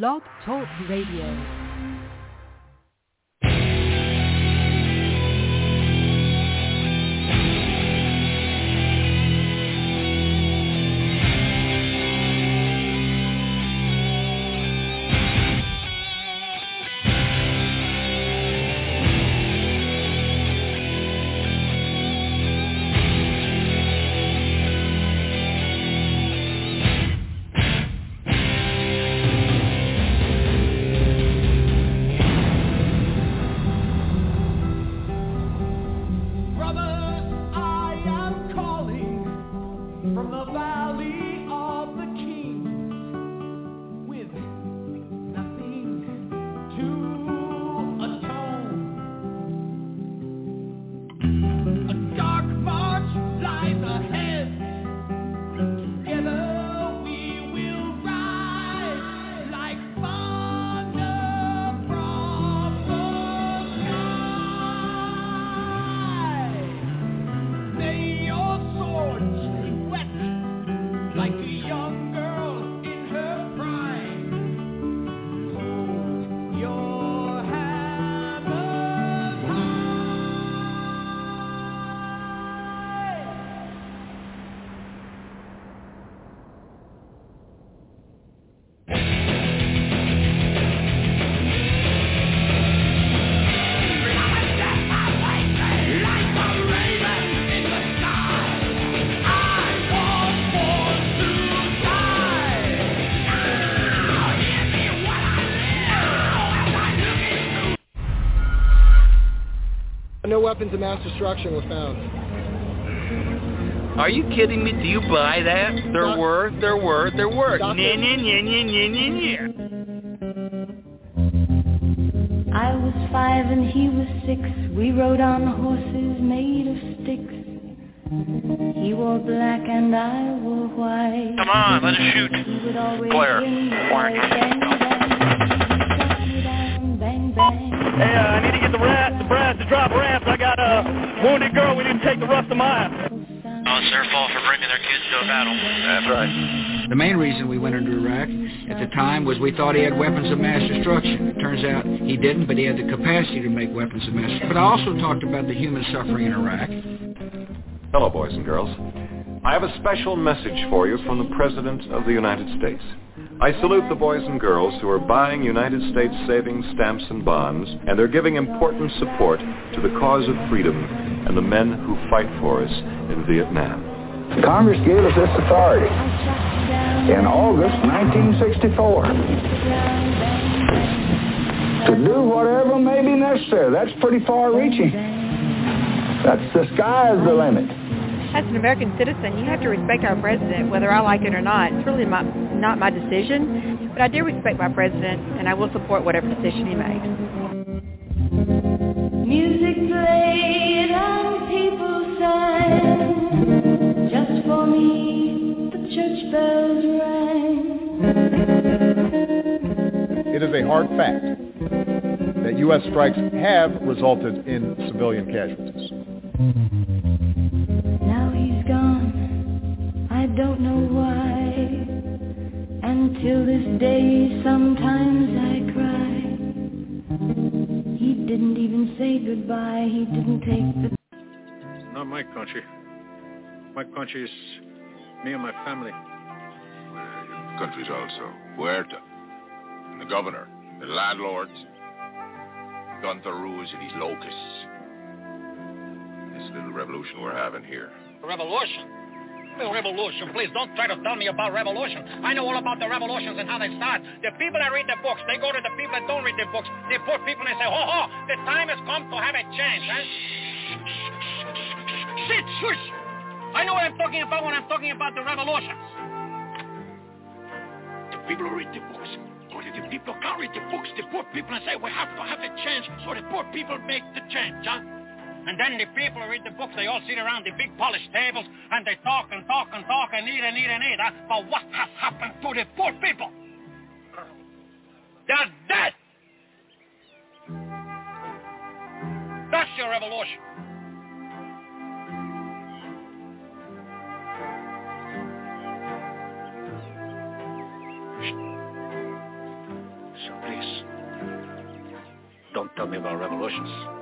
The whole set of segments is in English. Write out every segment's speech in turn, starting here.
Blog Talk Radio. Weapons of mass destruction were found. Are you kidding me? Do you buy that? There Doc- were, there were, there were. Doctor- nya, nya, nya. I was five and he was six. We rode on horses made of sticks. He wore black and I wore white. Come on, let us shoot. He would always Claire. ring Hey, uh, I need to get the rat, the brass to drop ramps. I got a wounded girl. We need to take the rest of mine. Oh, it's their fault for bringing their kids to a battle. That's right. The main reason we went into Iraq at the time was we thought he had weapons of mass destruction. It turns out he didn't, but he had the capacity to make weapons of mass destruction. But I also talked about the human suffering in Iraq. Hello, boys and girls. I have a special message for you from the President of the United States. I salute the boys and girls who are buying United States savings stamps and bonds, and they're giving important support to the cause of freedom and the men who fight for us in Vietnam. Congress gave us this authority in August 1964 to do whatever may be necessary. That's pretty far reaching. That's the sky's the limit. As an American citizen, you have to respect our president, whether I like it or not. It's really my, not my decision, but I do respect my president, and I will support whatever decision he makes. Music played and people sang. Just for me, the church bells rang. It is a hard fact that U.S. strikes have resulted in civilian casualties. Don't know why. Until this day, sometimes I cry. He didn't even say goodbye. He didn't take the Not my country. My country is me and my family. countries also. Huerta, and the governor, the landlords, Gunther Ruse and his locusts. This little revolution we're having here. A Revolution? Well, revolution, please don't try to tell me about revolution. I know all about the revolutions and how they start. The people that read the books, they go to the people that don't read the books. They put people and say, ho ho, the time has come to have a change, eh? huh? Sit, shush! I know what I'm talking about when I'm talking about the revolutions. The people who read the books. Only the people who can't read the books, the poor people and say, we have to have a change, so the poor people make the change, huh? And then the people who read the books, they all sit around the big polished tables and they talk and talk and talk and eat and eat and eat. But what has happened to the poor people? They're dead. That's your revolution. So please. Don't tell me about revolutions.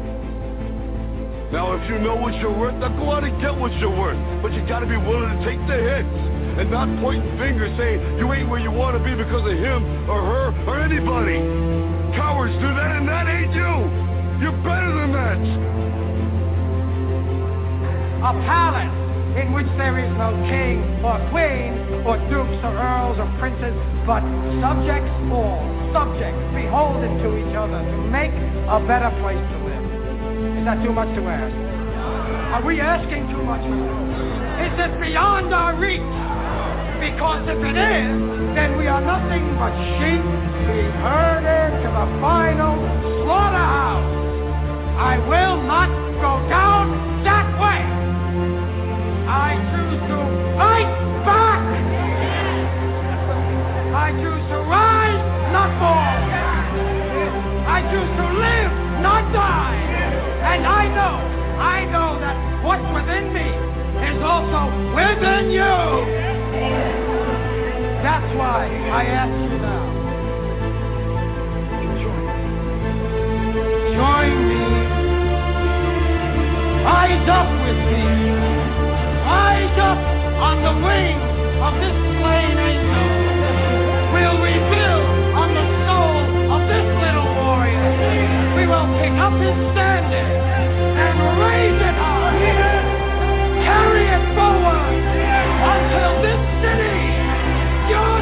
Now, if you know what you're worth, now go out and get what you're worth. But you gotta be willing to take the hits and not pointing fingers saying you ain't where you want to be because of him or her or anybody. Cowards do that and that ain't you. You're better than that. A palace in which there is no king or queen or dukes or earls or princes, but subjects all, subjects beholden to each other to make a better place to live. Is that too much to ask? Are we asking too much? Is it beyond our reach? Because if it is, then we are nothing but sheep being herded to the final slaughterhouse. I will not go down that way. I choose to fight back. I choose to rise, not fall. I choose to live, not die. And I know, I know that what's within me is also within you. That's why I ask you now. Join me. Join me. Rise up with me. Rise up on the wings of this slain angel. We'll rebuild on the soul of this little warrior. We will pick up his standard and raise it high. Carry it forward until this city, your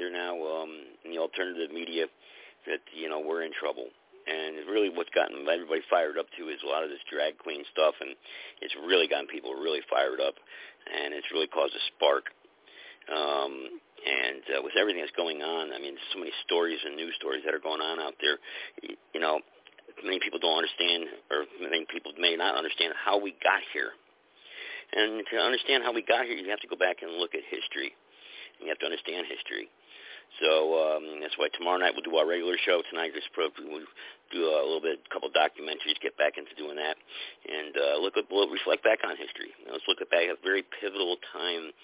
there now um, in the alternative media that you know we're in trouble. And really what's gotten everybody fired up to is a lot of this drag queen stuff, and it's really gotten people really fired up, and it's really caused a spark. Um, and uh, with everything that's going on, I mean, so many stories and news stories that are going on out there. You know, many people don't understand, or many people may not understand how we got here. And to understand how we got here, you have to go back and look at history. You have to understand history. So um, that's why tomorrow night we'll do our regular show. Tonight just we'll do a little bit, a couple documentaries, get back into doing that, and uh, look at we'll reflect back on history. Know, let's look at back a very pivotal time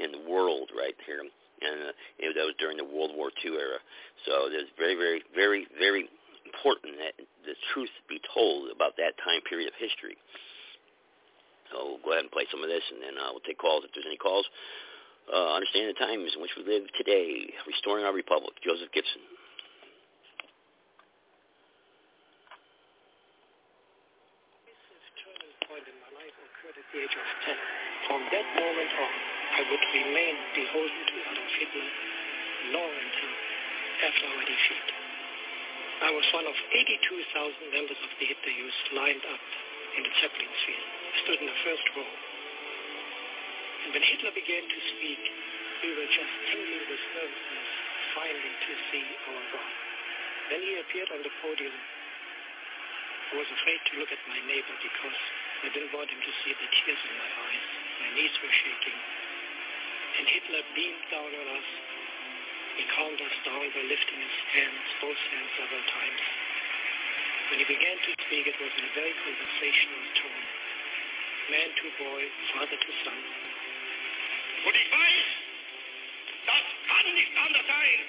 in the world right here, and uh, it, that was during the World War II era. So it's very, very, very, very important that the truth be told about that time period of history. So we'll go ahead and play some of this, and then uh, we'll take calls if there's any calls uh, understanding the times in which we live today, restoring our republic. Joseph Gibson. This turning point in my life occurred at the age of 10. From that moment on, I would remain beholden to Adolf Hitler long until after our defeat. I was one of 82,000 members of the Hitler Youth lined up in the Zeppelin field. I stood in the first row. When Hitler began to speak, we were just tingling with nervousness finally to see our God. When he appeared on the podium, I was afraid to look at my neighbor because I didn't want him to see the tears in my eyes. My knees were shaking. And Hitler beamed down on us. He calmed us down by lifting his hands, both hands several times. When he began to speak, it was in a very conversational tone. Man to boy, father to son. Und ich weiß, das kann nicht anders sein.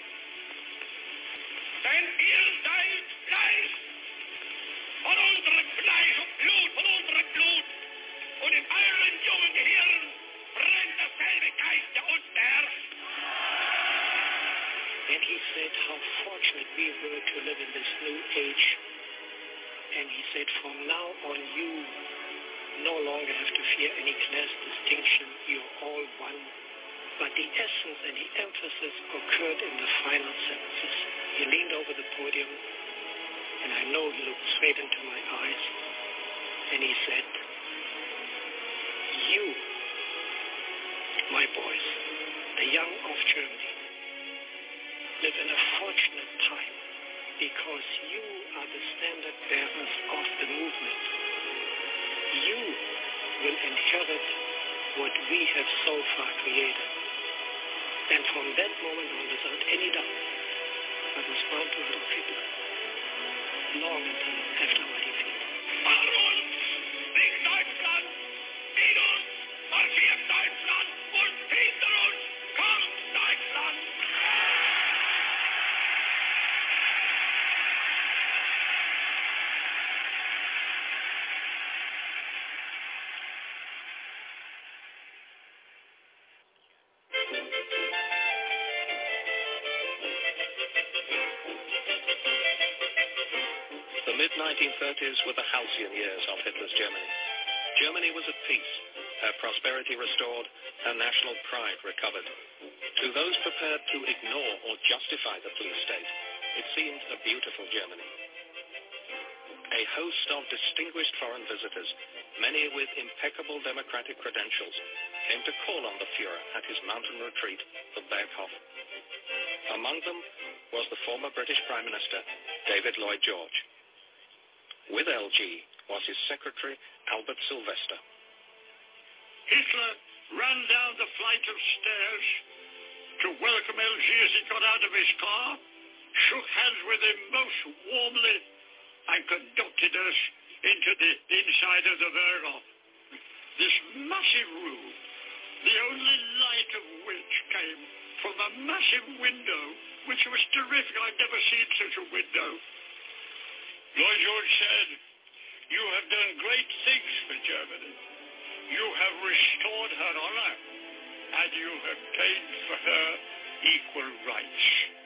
Denn ihr seid Fleisch. Von unserem Fleisch und Blut, von unserem Blut. Und in euren jungen Gehirn brennt Geist, der uns beherrscht. And he said how fortunate we were to live in this new age. And he said, from now on you no longer have to fear any class distinction. You're all one. But the essence and the emphasis occurred in the final sentences. He leaned over the podium, and I know he looked straight into my eyes, and he said, You, my boys, the young of Germany, live in a fortunate time because you are the standard bearers of the movement you will inherit what we have so far created. And from that moment on, without any doubt, I was born to Hitler. Long after our defeat. Mid-1930s were the halcyon years of Hitler's Germany. Germany was at peace, her prosperity restored, her national pride recovered. To those prepared to ignore or justify the police state, it seemed a beautiful Germany. A host of distinguished foreign visitors, many with impeccable democratic credentials, came to call on the Fuhrer at his mountain retreat, the Berghof. Among them was the former British Prime Minister, David Lloyd George. With LG was his secretary, Albert Sylvester. Hitler ran down the flight of stairs to welcome LG as he got out of his car, shook hands with him most warmly, and conducted us into the inside of the Berghof. This massive room, the only light of which came from a massive window, which was terrific. I'd never seen such a window. Lloyd George said, you have done great things for Germany. You have restored her honor, and you have gained for her equal rights.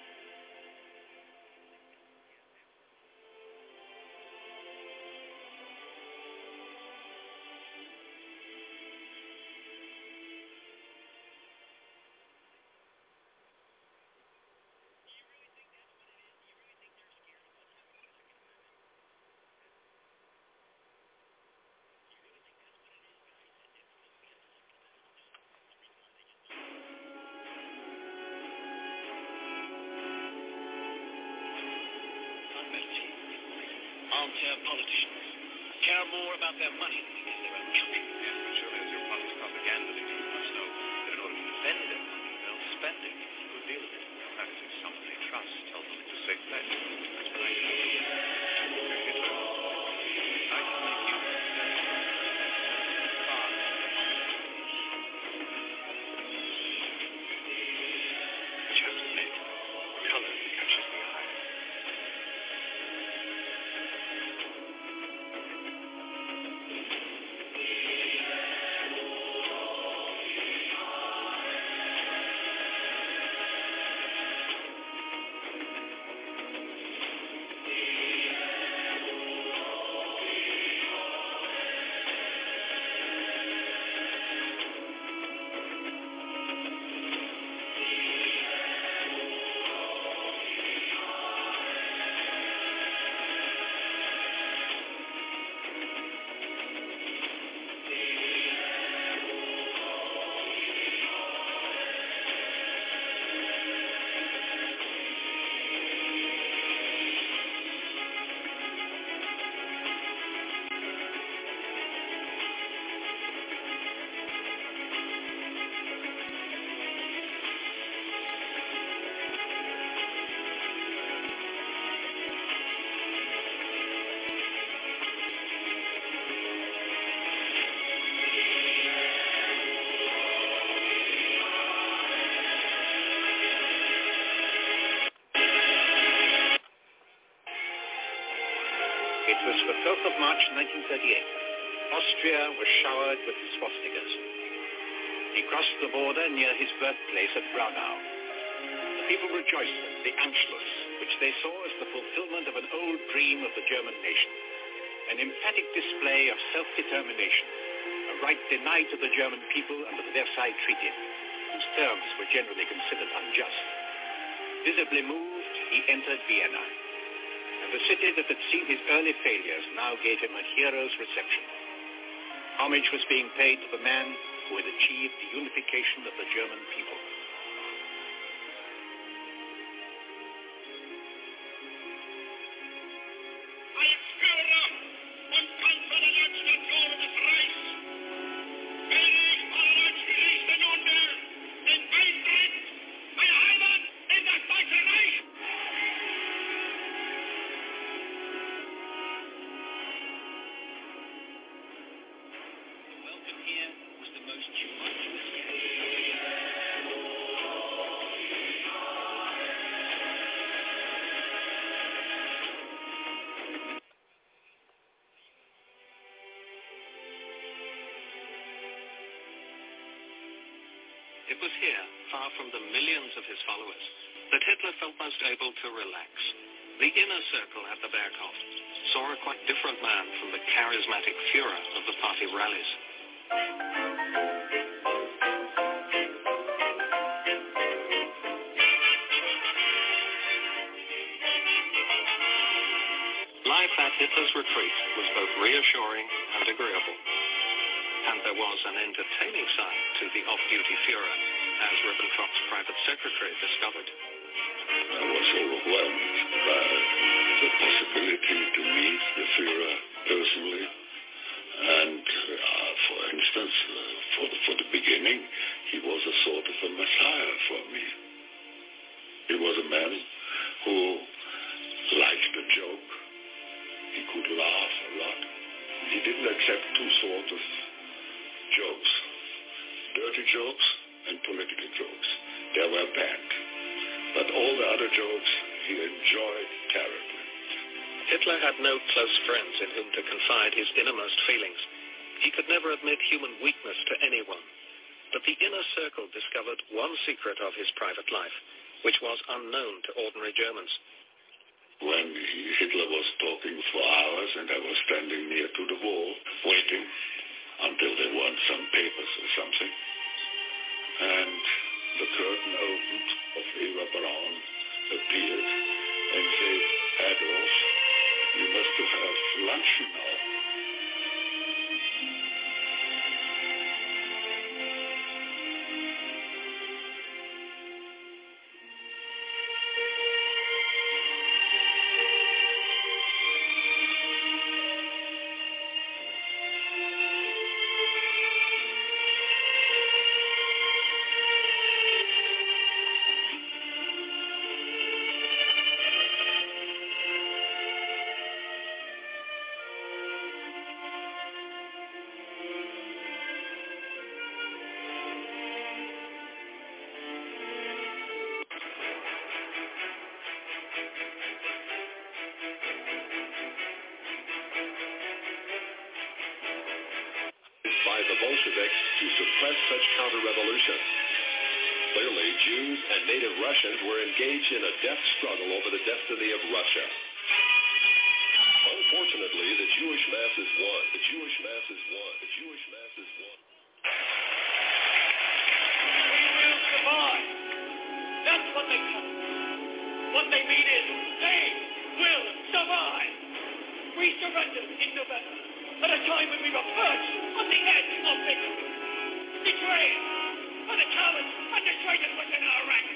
Of March 1938. Austria was showered with swastikas. He crossed the border near his birthplace at Braunau. The people rejoiced at the Anschluss, which they saw as the fulfillment of an old dream of the German nation, an emphatic display of self-determination, a right denied to the German people under the Versailles Treaty, whose terms were generally considered unjust. Visibly moved, he entered Vienna the city that had seen his early failures now gave him a hero's reception. Homage was being paid to the man who had achieved the unification of the German people. His followers, that Hitler felt most able to relax. The inner circle at the Berghof saw a quite different man from the charismatic Führer of the party rallies. Life at Hitler's retreat was both reassuring and agreeable. And there was an entertaining side to the off-duty Führer, as Ribbentrop's private secretary discovered. I was overwhelmed by the possibility to meet the Führer personally. And uh, for instance, uh, for, the, for the beginning, he was a sort of a messiah for me. But all the other jokes he enjoyed terribly. Hitler had no close friends in whom to confide his innermost feelings. He could never admit human weakness to anyone. But the inner circle discovered one secret of his private life, which was unknown to ordinary Germans. When Hitler was talking for hours and I was standing near to the wall, waiting until they want some papers or something. And the curtain opened of Eva Braun appeared and said, Adolf, you must have lunch now. engage in a death struggle over the destiny of Russia. Unfortunately, the Jewish masses won. The Jewish masses won. The Jewish masses won. We will survive. That's what they tell. What they mean is they will survive. We surrendered in November at a time when we were perched on the edge of victory, betrayed by the cowards and traitors within our ranks.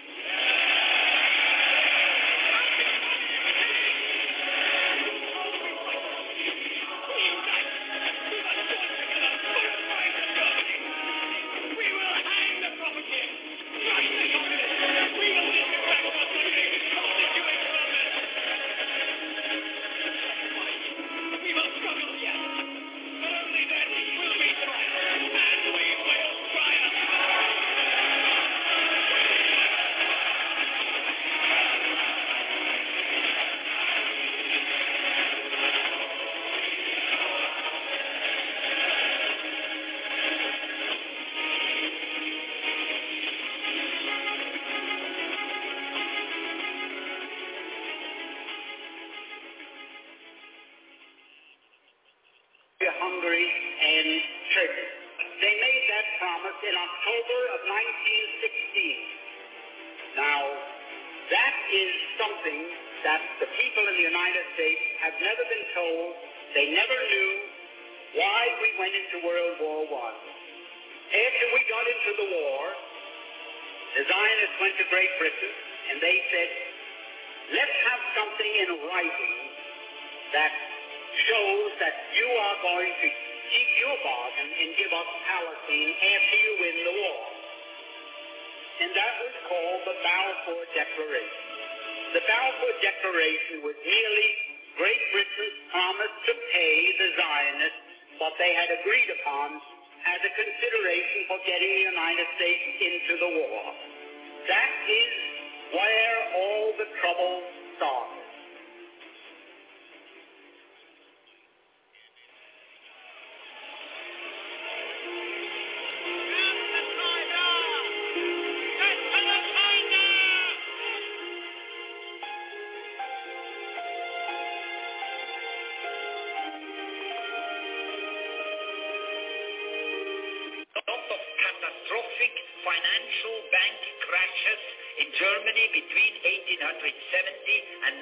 and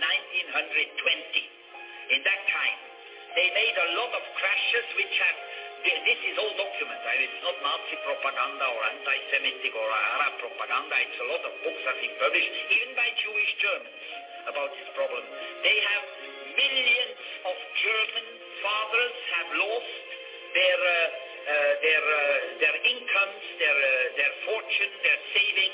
1920. In that time, they made a lot of crashes which have, this is all documents. It's not Nazi propaganda or anti-Semitic or Arab propaganda. It's a lot of books have been published, even by Jewish Germans, about this problem. They have millions of German fathers have lost their, uh, uh, their, uh, their incomes, their, uh, their fortune, their savings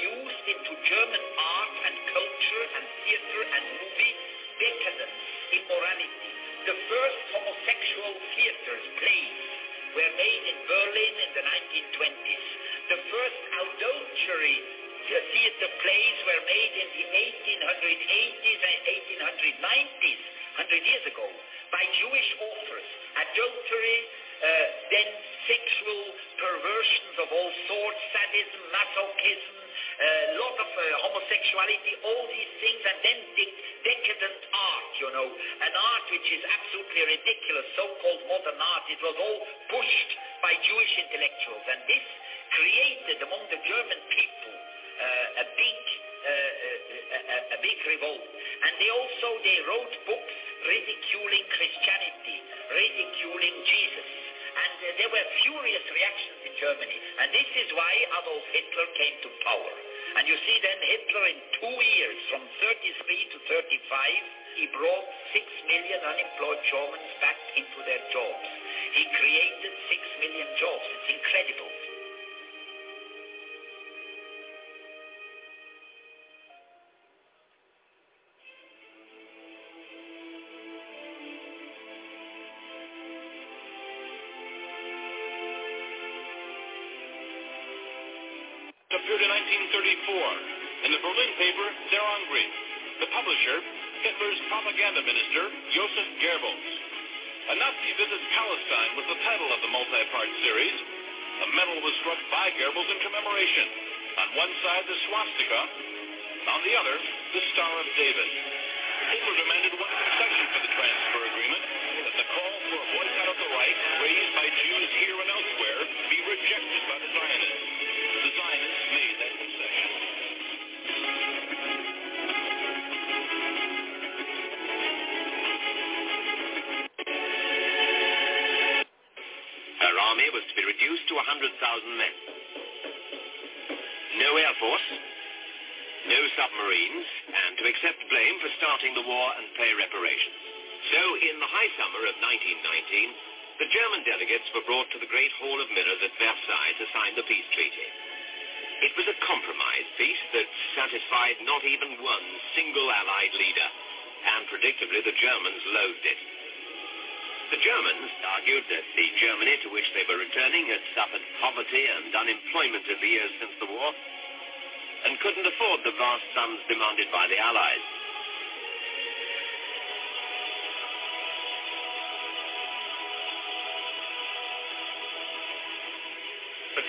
used into German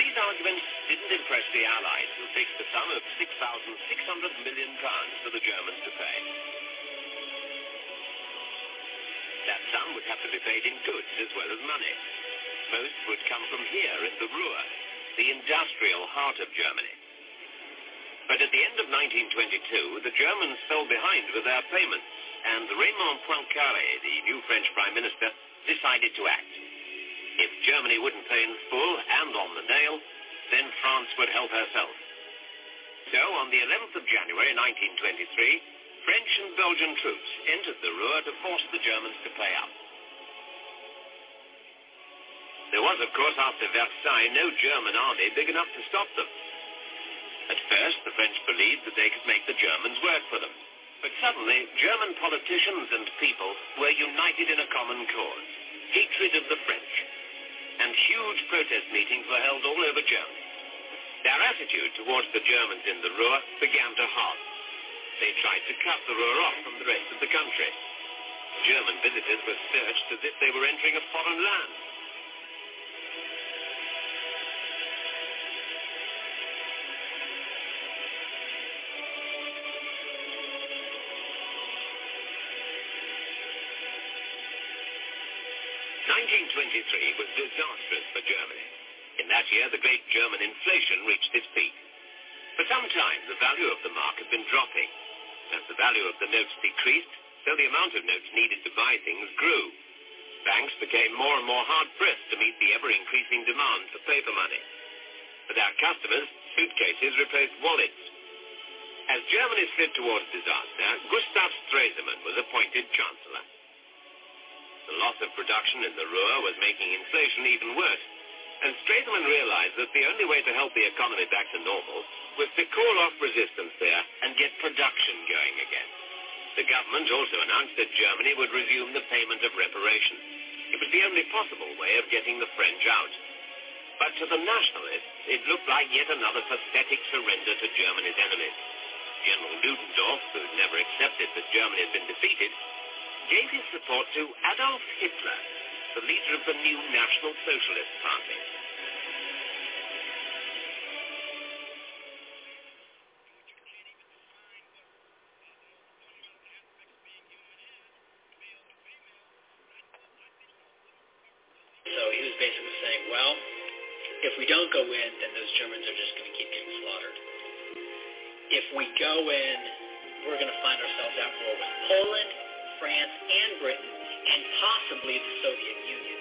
these arguments didn't impress the Allies, who fixed the sum of 6,600 million pounds for the Germans to pay. That sum would have to be paid in goods as well as money. Most would come from here in the Ruhr, the industrial heart of Germany. But at the end of 1922, the Germans fell behind with their payments, and Raymond Poincaré, the new French Prime Minister, decided to act. If Germany wouldn't pay in full and on the nail, then France would help herself. So, on the 11th of January 1923, French and Belgian troops entered the Ruhr to force the Germans to pay up. There was, of course, after Versailles, no German army big enough to stop them. At first, the French believed that they could make the Germans work for them. But suddenly, German politicians and people were united in a common cause, hatred of the French. And huge protest meetings were held all over Germany. Their attitude towards the Germans in the Ruhr began to harden. They tried to cut the Ruhr off from the rest of the country. German visitors were searched as if they were entering a foreign land. Was disastrous for Germany. In that year, the great German inflation reached its peak. For some time, the value of the mark had been dropping. As the value of the notes decreased, so the amount of notes needed to buy things grew. Banks became more and more hard-pressed to meet the ever-increasing demand for paper money. For their customers, suitcases replaced wallets. As Germany slid towards disaster, Gustav Stresemann was appointed Chancellor. The loss of production in the Ruhr was making inflation even worse, and Stresemann realized that the only way to help the economy back to normal was to call off resistance there and get production going again. The government also announced that Germany would resume the payment of reparations. It was the only possible way of getting the French out. But to the nationalists, it looked like yet another pathetic surrender to Germany's enemies. General Ludendorff, who never accepted that Germany had been defeated, gave his support to Adolf Hitler, the leader of the new National Socialist Party. So he was basically saying, well, if we don't go in, then those Germans are just going to keep getting slaughtered. If we go in, we're going to find ourselves at war with Poland, France, and Britain, and possibly the Soviet Union.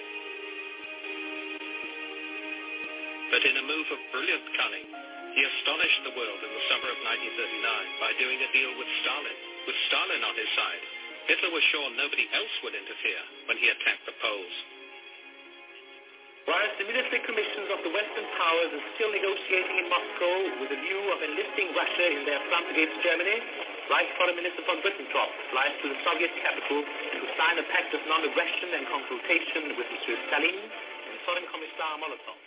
But in a move of brilliant cunning, he astonished the world in the summer of 1939 by doing a deal with Stalin, with Stalin on his side. Hitler was sure nobody else would interfere when he attacked the Poles. Whilst the military commissions of the Western powers are still negotiating in Moscow with a view of enlisting Russia in their front against Germany, Reich Prime Minister von Ribbentrop flies to the Soviet capital to sign a pact of non-aggression and consultation with Mr. Stalin and Foreign Commissar Molotov.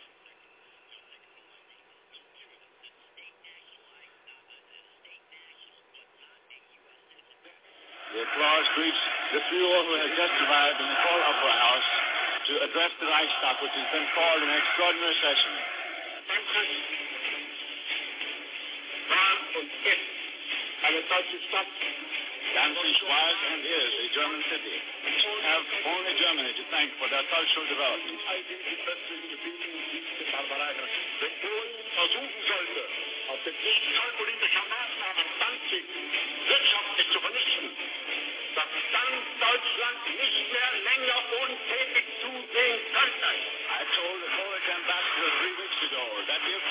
The applause greets the few who have just arrived in the tall opera house to address the Reichstag, which has been called an extraordinary session. Thank you. und Kiel eine deutsche Stadt. Danzig was and is a German city. We have only Germany to thank for their cultural development. Wenn Polen versuchen sollte, auf den Weg zollpolitischer Maßnahmen Danzig wirtschaftlich zu vernichten, dass dann Deutschland nicht mehr länger untätig zusehen könnte. I told the Polish ambassador three weeks ago that if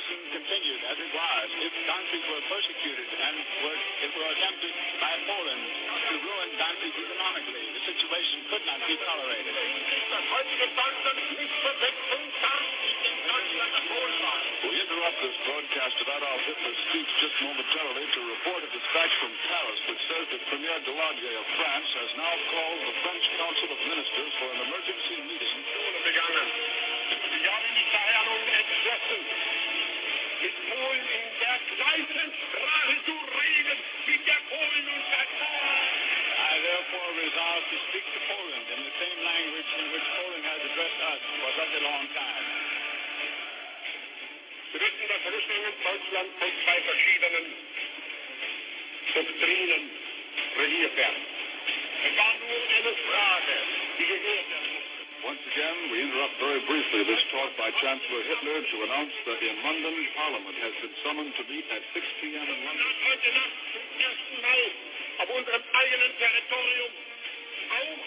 the situation continued as it was, if Danzig were persecuted and were, it were attempted by Poland to ruin Danzig economically, the situation could not be tolerated. Das heutige Deutschland nicht verwechseln darf mit dem Deutschland der Polen war. We interrupt this broadcast of Adolf Hitler's speech just momentarily to report a dispatch from Paris which says that Premier Daladier of France has now called the French Council of Ministers for an emergency meeting. begangen. Die Jahrestagung entschlossen, mit Polen in der gleichen Sprache zu reden, mit der Polen und der I therefore resolve to speak to Poland in the same language in which Poland has addressed us for such a long time. Wir müssen das Russland Deutschland von zwei verschiedenen Doktrinen regiert werden. Es war nur eine Frage, die geklärt werden. Once again, we interrupt very briefly this talk by Chancellor Hitler to announce that in London, Parliament has been summoned to meet at 6 p.m. in London. Heute Nacht zum ersten Mal auf unserem eigenen Territorium auch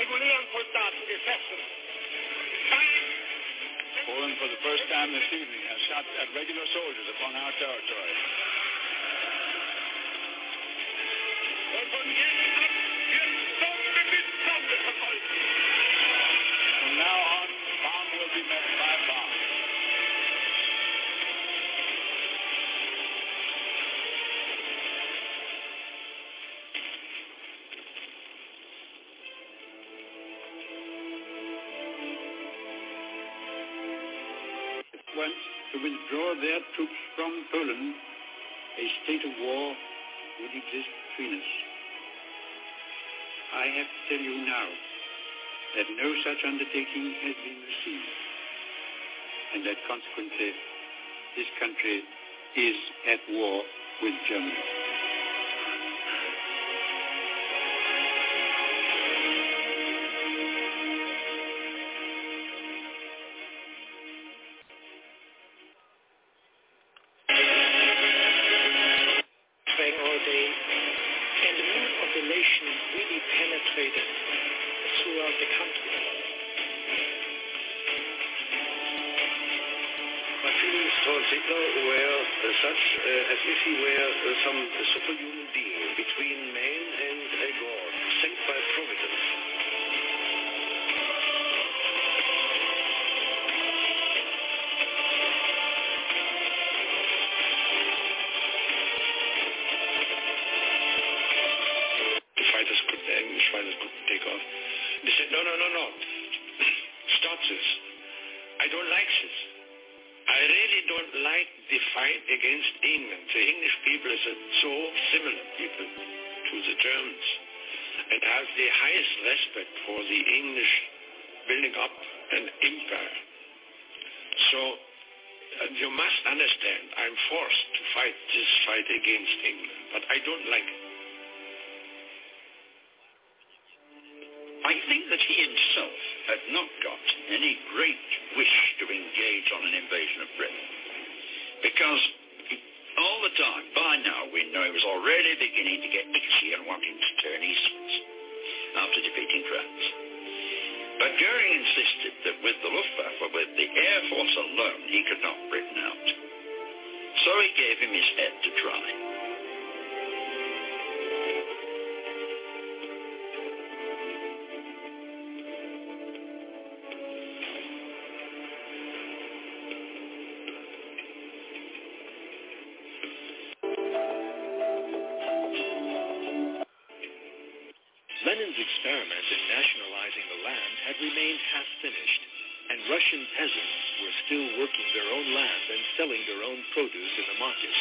regulären Soldaten. Poland, for the first time this evening, has shot at regular soldiers upon our territory. Und von jetzt to withdraw their troops from Poland, a state of war would exist between us. I have to tell you now that no such undertaking has been received, and that consequently this country is at war with Germany. Respect for the English building up an empire. So uh, you must understand, I'm forced to fight this fight against England, but I don't like it. I think that he himself had not got any great wish to engage on an invasion of Britain. Because all the time, by now, we know he was already beginning to get itchy and wanting to turn eastwards after defeating France. But Goering insisted that with the Luftwaffe, with the Air Force alone, he could knock Britain out. So he gave him his head to try. Russian peasants were still working their own land and selling their own produce in the market.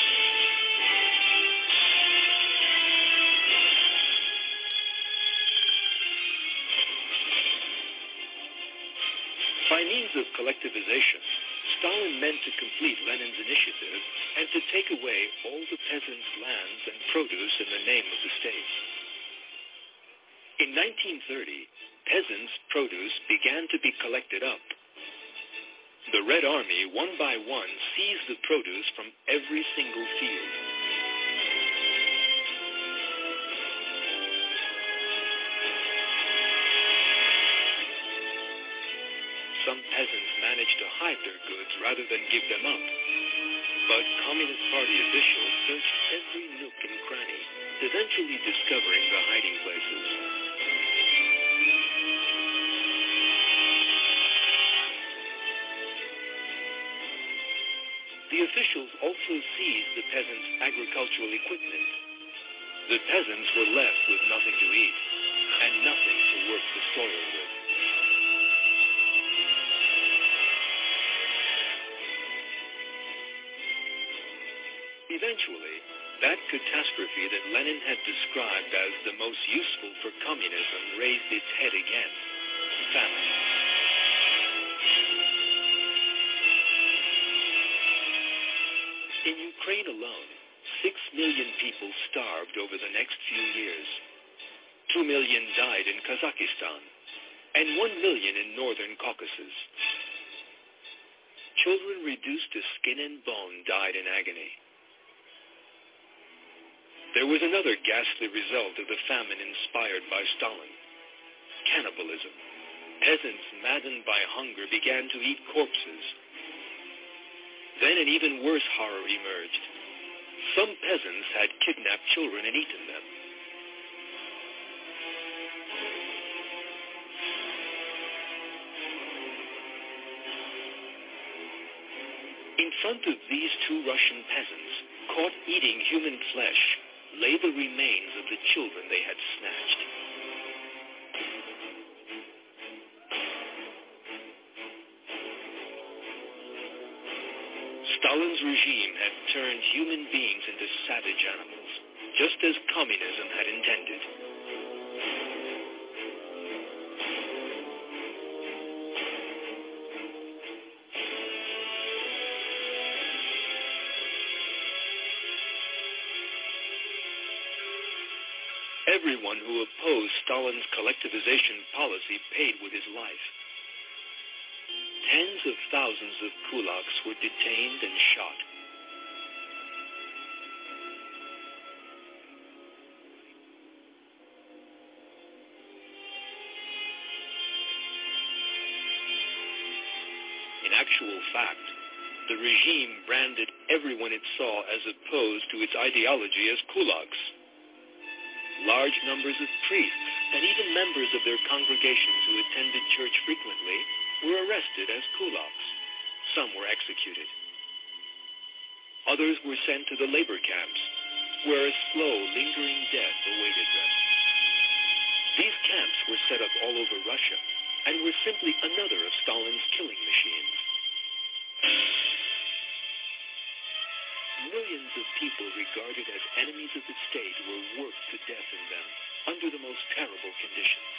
By means of collectivization, Stalin meant to complete Lenin's initiative and to take away all the peasants' lands and produce in the name of the state. In 1930, peasants' produce began to be collected up the Red Army, one by one, seized the produce from every single field. Some peasants managed to hide their goods rather than give them up. But Communist Party officials searched every nook and cranny, eventually discovering the hiding places. The officials also seized the peasants' agricultural equipment. The peasants were left with nothing to eat and nothing to work the soil with. Eventually, that catastrophe that Lenin had described as the most useful for communism raised its head again. Famine. Ukraine alone, six million people starved over the next few years. Two million died in Kazakhstan, and one million in northern Caucasus. Children reduced to skin and bone died in agony. There was another ghastly result of the famine inspired by Stalin. Cannibalism. Peasants maddened by hunger began to eat corpses. Then an even worse horror emerged. Some peasants had kidnapped children and eaten them. In front of these two Russian peasants, caught eating human flesh, lay the remains of the children they had snatched. Stalin's regime had turned human beings into savage animals, just as communism had intended. Everyone who opposed Stalin's collectivization policy paid with his life. Tens of thousands of kulaks were detained and shot. In actual fact, the regime branded everyone it saw as opposed to its ideology as kulaks. Large numbers of priests and even members of their congregations who attended church frequently were arrested as kulaks. Some were executed. Others were sent to the labor camps, where a slow, lingering death awaited them. These camps were set up all over Russia and were simply another of Stalin's killing machines. Millions of people regarded as enemies of the state were worked to death in them under the most terrible conditions.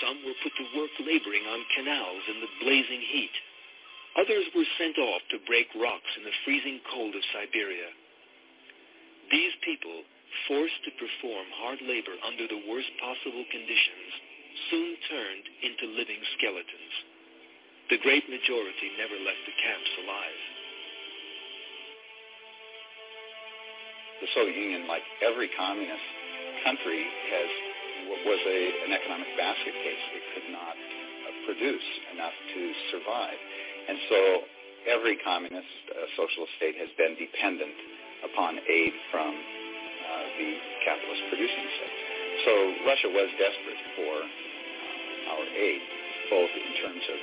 Some were put to work laboring on canals in the blazing heat. Others were sent off to break rocks in the freezing cold of Siberia. These people, forced to perform hard labor under the worst possible conditions, soon turned into living skeletons. The great majority never left the camps alive. The Soviet Union, like every communist country, has was a, an economic basket case. It could not uh, produce enough to survive. And so every communist uh, socialist state has been dependent upon aid from uh, the capitalist producing states. So Russia was desperate for uh, our aid, both in terms of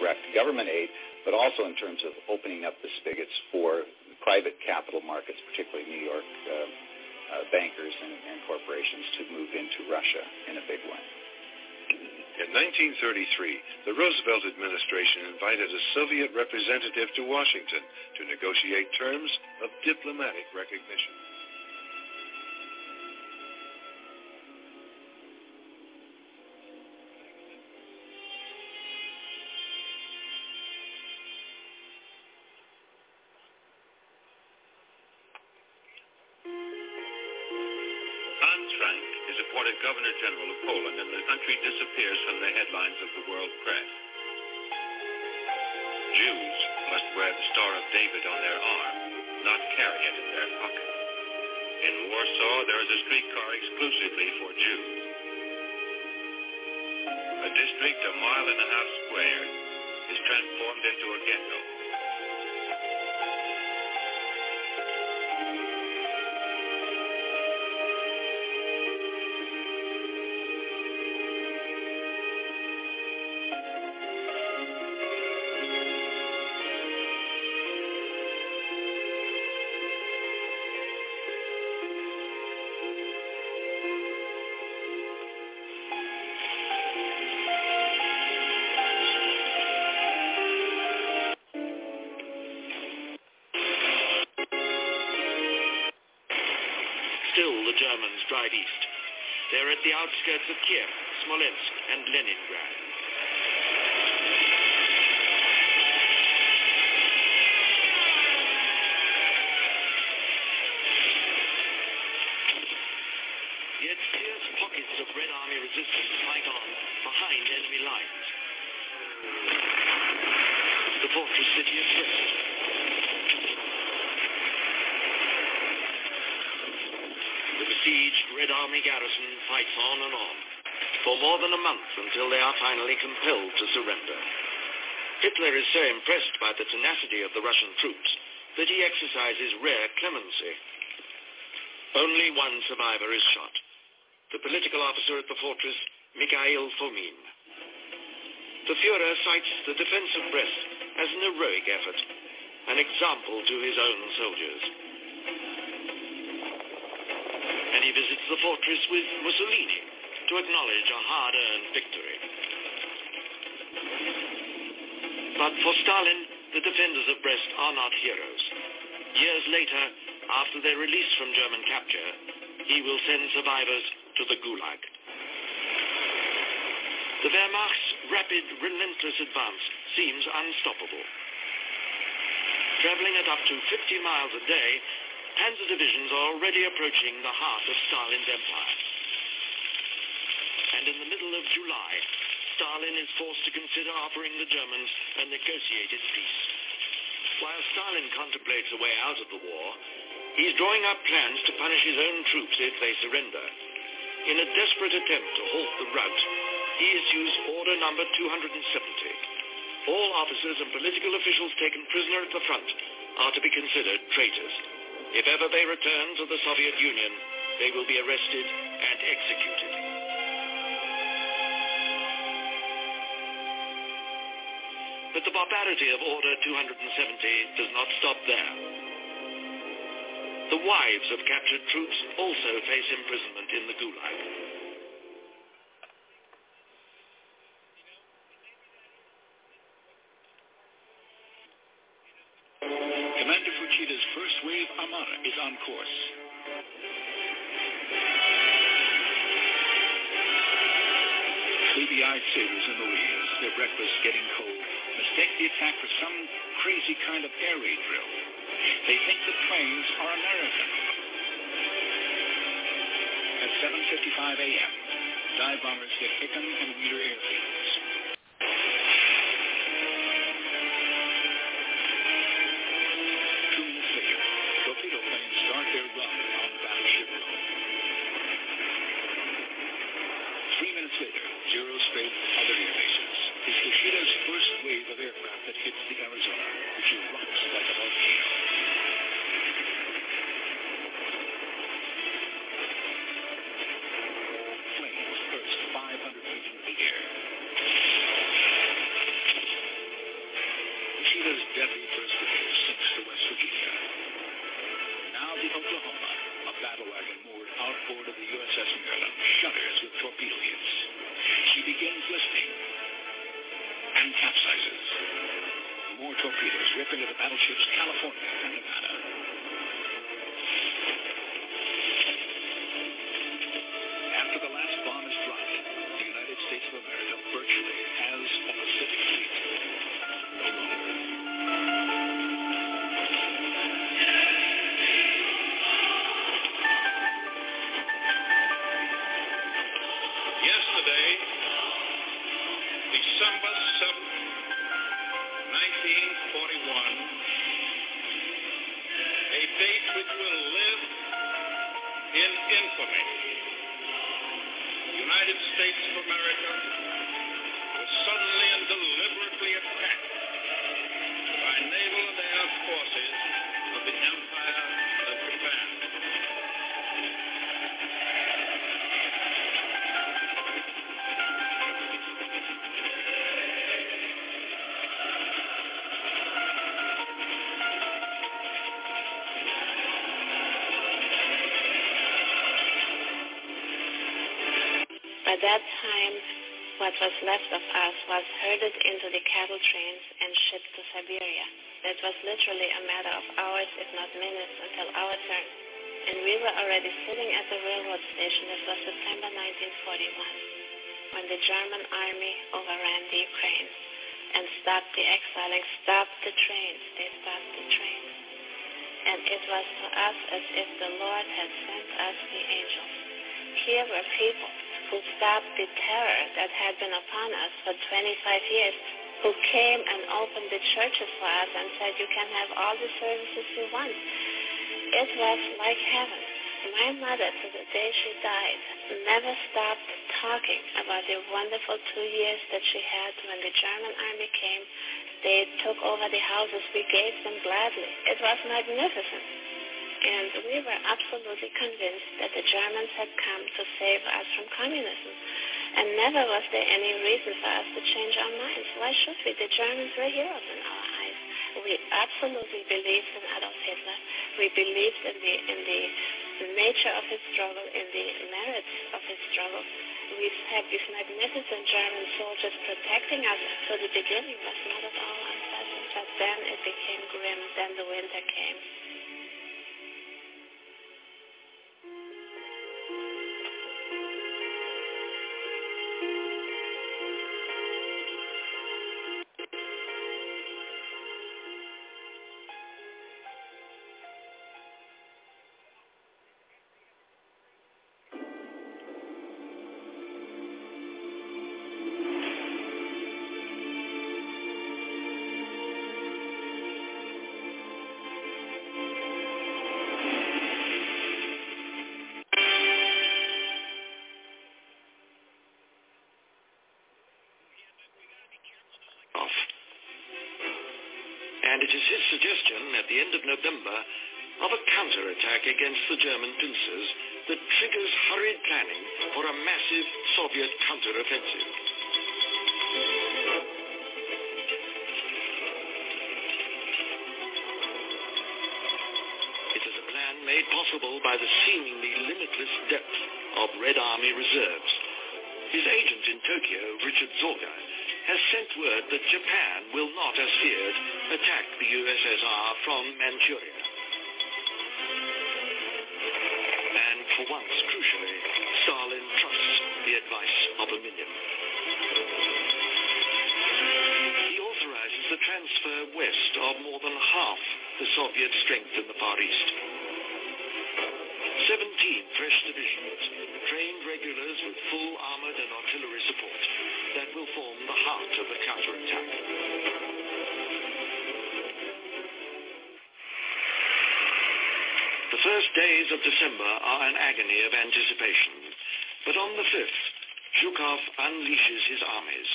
direct government aid, but also in terms of opening up the spigots for private capital markets, particularly New York uh, bankers and, and corporations to move into Russia in a big way. In 1933, the Roosevelt administration invited a Soviet representative to Washington to negotiate terms of diplomatic recognition. General of Poland, and the country disappears from the headlines of the world press. Jews must wear the Star of David on their arm, not carry it in their pocket. In Warsaw, there is a streetcar exclusively for Jews. A district a mile and a half square is transformed into a ghetto. Outskirts of Kiev, Smolensk, and Leningrad. Yet fierce pockets of Red Army resistance fight on behind enemy lines. The fortress city of Brest. Besieged Red Army garrison fights on and on for more than a month until they are finally compelled to surrender. Hitler is so impressed by the tenacity of the Russian troops that he exercises rare clemency. Only one survivor is shot, the political officer at the fortress, Mikhail Fomin. The Fuhrer cites the defense of Brest as an heroic effort, an example to his own soldiers. And he visits the fortress with Mussolini to acknowledge a hard-earned victory. But for Stalin, the defenders of Brest are not heroes. Years later, after their release from German capture, he will send survivors to the Gulag. The Wehrmacht's rapid, relentless advance seems unstoppable. Traveling at up to 50 miles a day, Panzer divisions are already approaching the heart of Stalin's empire. And in the middle of July, Stalin is forced to consider offering the Germans a negotiated peace. While Stalin contemplates a way out of the war, he's drawing up plans to punish his own troops if they surrender. In a desperate attempt to halt the rout, he issues Order Number 270. All officers and political officials taken prisoner at the front are to be considered traitors. If ever they return to the Soviet Union, they will be arrested and executed. But the barbarity of Order 270 does not stop there. The wives of captured troops also face imprisonment in the Gulag. Wave Armada is on course. Sleepy-eyed sailors and Marines, their breakfast getting cold, mistake the attack for some crazy kind of air raid drill. They think the planes are American. At 7.55 a.m., dive bombers hit Hickam and Wheeler airfields. Later, Zero Strait, other bases, is Fuchida's first wave of aircraft that hits the Arizona, which erupts like a volcano. Torpedoes rip into the battleships California and Nevada. Was left of us was herded into the cattle trains and shipped to Siberia. It was literally a matter of hours, if not minutes, until our turn. And we were already sitting at the railroad station. It was September 1941, when the German army overran the Ukraine and stopped the exiling, stopped the trains. They stopped the trains. And it was to us as if the Lord had sent us the angels. Here were people who stopped the terror that had been upon us for 25 years, who came and opened the churches for us and said, you can have all the services you want. It was like heaven. My mother, to the day she died, never stopped talking about the wonderful two years that she had when the German army came. They took over the houses. We gave them gladly. It was magnificent. And we were absolutely convinced that the Germans had come to save us from communism. And never was there any reason for us to change our minds. Why should we? The Germans were heroes in our eyes. We absolutely believed in Adolf Hitler. We believed in the in the nature of his struggle, in the merits of his struggle. We had these magnificent German soldiers protecting us. So the beginning was not at all unpleasant. But then it became grim. Then the winter came. Counterattack against the German pincers that triggers hurried planning for a massive Soviet counteroffensive. It is a plan made possible by the seemingly limitless depth of Red Army reserves. His agent in Tokyo, Richard Sorge, has sent word that Japan will not, as feared, attack the USSR from Manchuria. Advice of a million. He authorizes the transfer west of more than half the Soviet strength in the Far East. 17 fresh divisions, trained regulars with full armored and artillery support that will form the heart of the counterattack. The first days of December are an agony of anticipation, but on the 5th, Zhukov unleashes his armies.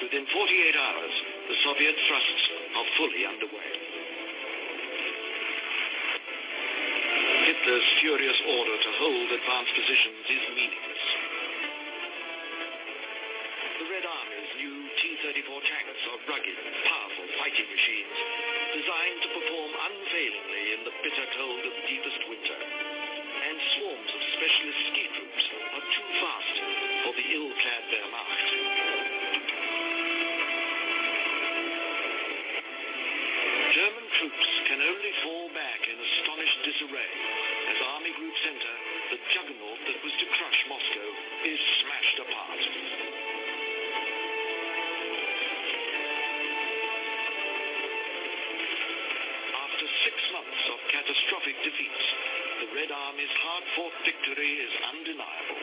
Within 48 hours, the Soviet thrusts are fully underway. Hitler's furious order to hold advanced positions is meaningless. Thirty-four tanks are rugged, powerful fighting machines designed to perform unfailingly in the bitter cold of the deepest winter. And swarms of specialist ski troops are too fast for the ill-clad Wehrmacht. German troops can only fall back in astonished disarray as Army Group Center, the juggernaut that was to crush Moscow, is smashed apart. Six months of catastrophic defeats, the Red Army's hard-fought victory is undeniable.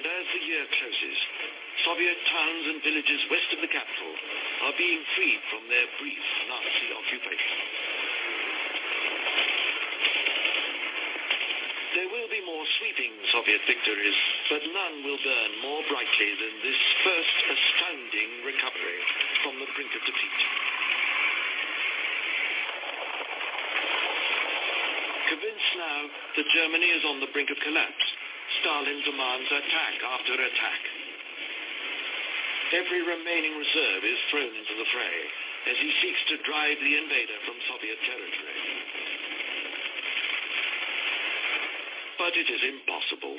And as the year closes, Soviet towns and villages west of the capital are being freed from their brief Nazi occupation. There will be more sweeping Soviet victories, but none will burn more brightly than this first astounding recovery from the brink of defeat. Now that Germany is on the brink of collapse, Stalin demands attack after attack. Every remaining reserve is thrown into the fray as he seeks to drive the invader from Soviet territory. But it is impossible.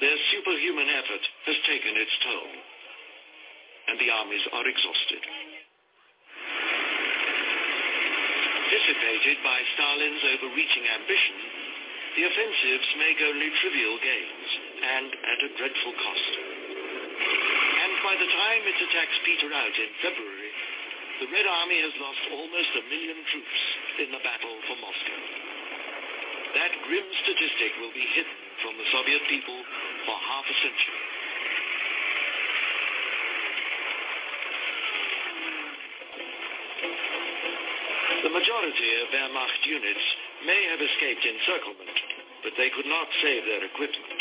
Their superhuman effort has taken its toll, and the armies are exhausted. Dissipated by Stalin's overreaching ambition, the offensives make only trivial gains, and at a dreadful cost. And by the time its attacks peter out in February, the Red Army has lost almost a million troops in the battle for Moscow. That grim statistic will be hidden from the Soviet people for half a century. Majority of Wehrmacht units may have escaped encirclement, but they could not save their equipment.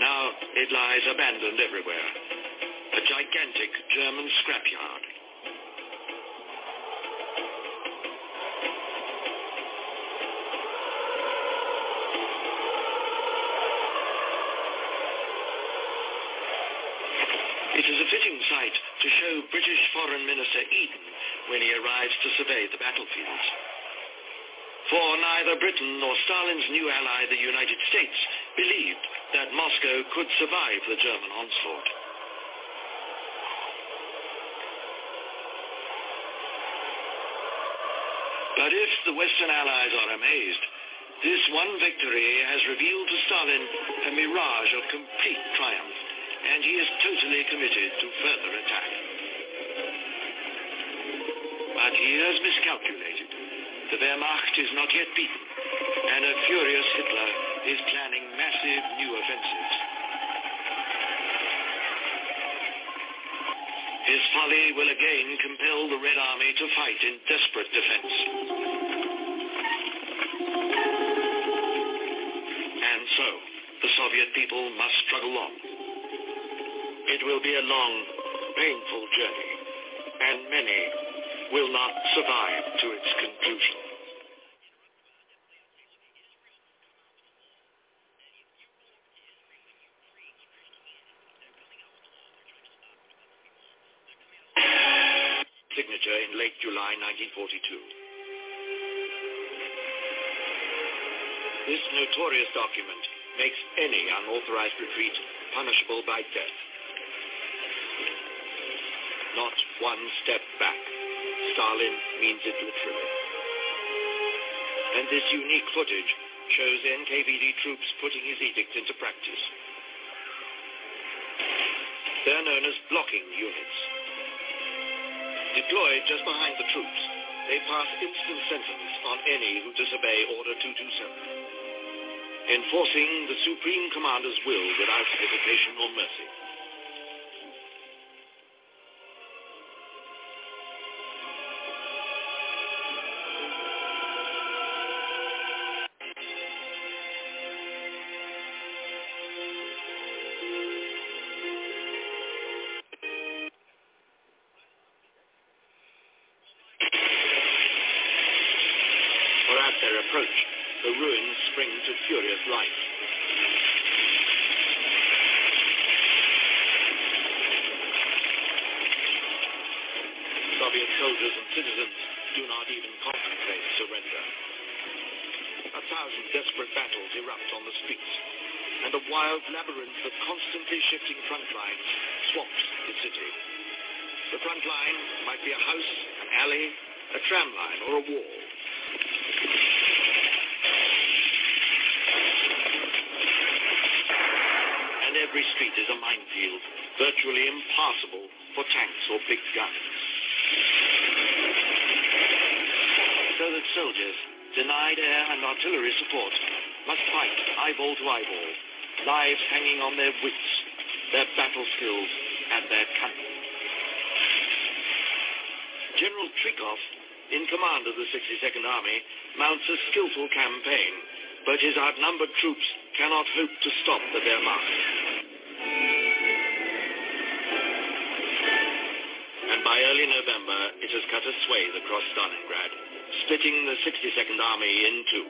Now it lies abandoned everywhere, a gigantic German scrapyard. It is a fitting sight to show British Foreign Minister Eden when he arrives to survey the battlefields. For neither Britain nor Stalin's new ally, the United States, believed that Moscow could survive the German onslaught. But if the Western Allies are amazed, this one victory has revealed to Stalin a mirage of complete triumph, and he is totally committed to further attack. But he has miscalculated. The Wehrmacht is not yet beaten, and a furious Hitler is planning massive new offensives. His folly will again compel the Red Army to fight in desperate defense. And so, the Soviet people must struggle on. It will be a long, painful journey, and many will not survive to its conclusion. Signature in late July 1942. This notorious document makes any unauthorized retreat punishable by death. Not one step back. Stalin means it literally. And this unique footage shows NKVD troops putting his edict into practice. They're known as blocking units. Deployed just behind the troops, they pass instant sentence on any who disobey Order 227, enforcing the Supreme Commander's will without hesitation or mercy. Life. Soviet soldiers and citizens do not even contemplate surrender. A thousand desperate battles erupt on the streets, and a wild labyrinth of constantly shifting front lines swamps the city. The front line might be a house, an alley, a tram line, or a wall. Every street is a minefield, virtually impassable for tanks or big guns. So that soldiers, denied air and artillery support, must fight eyeball to eyeball, lives hanging on their wits, their battle skills, and their cunning. General Chuikov, in command of the 62nd Army, mounts a skillful campaign, but his outnumbered troops cannot hope to stop the Wehrmacht. By early November, it has cut a swathe across Stalingrad, splitting the 62nd Army in two.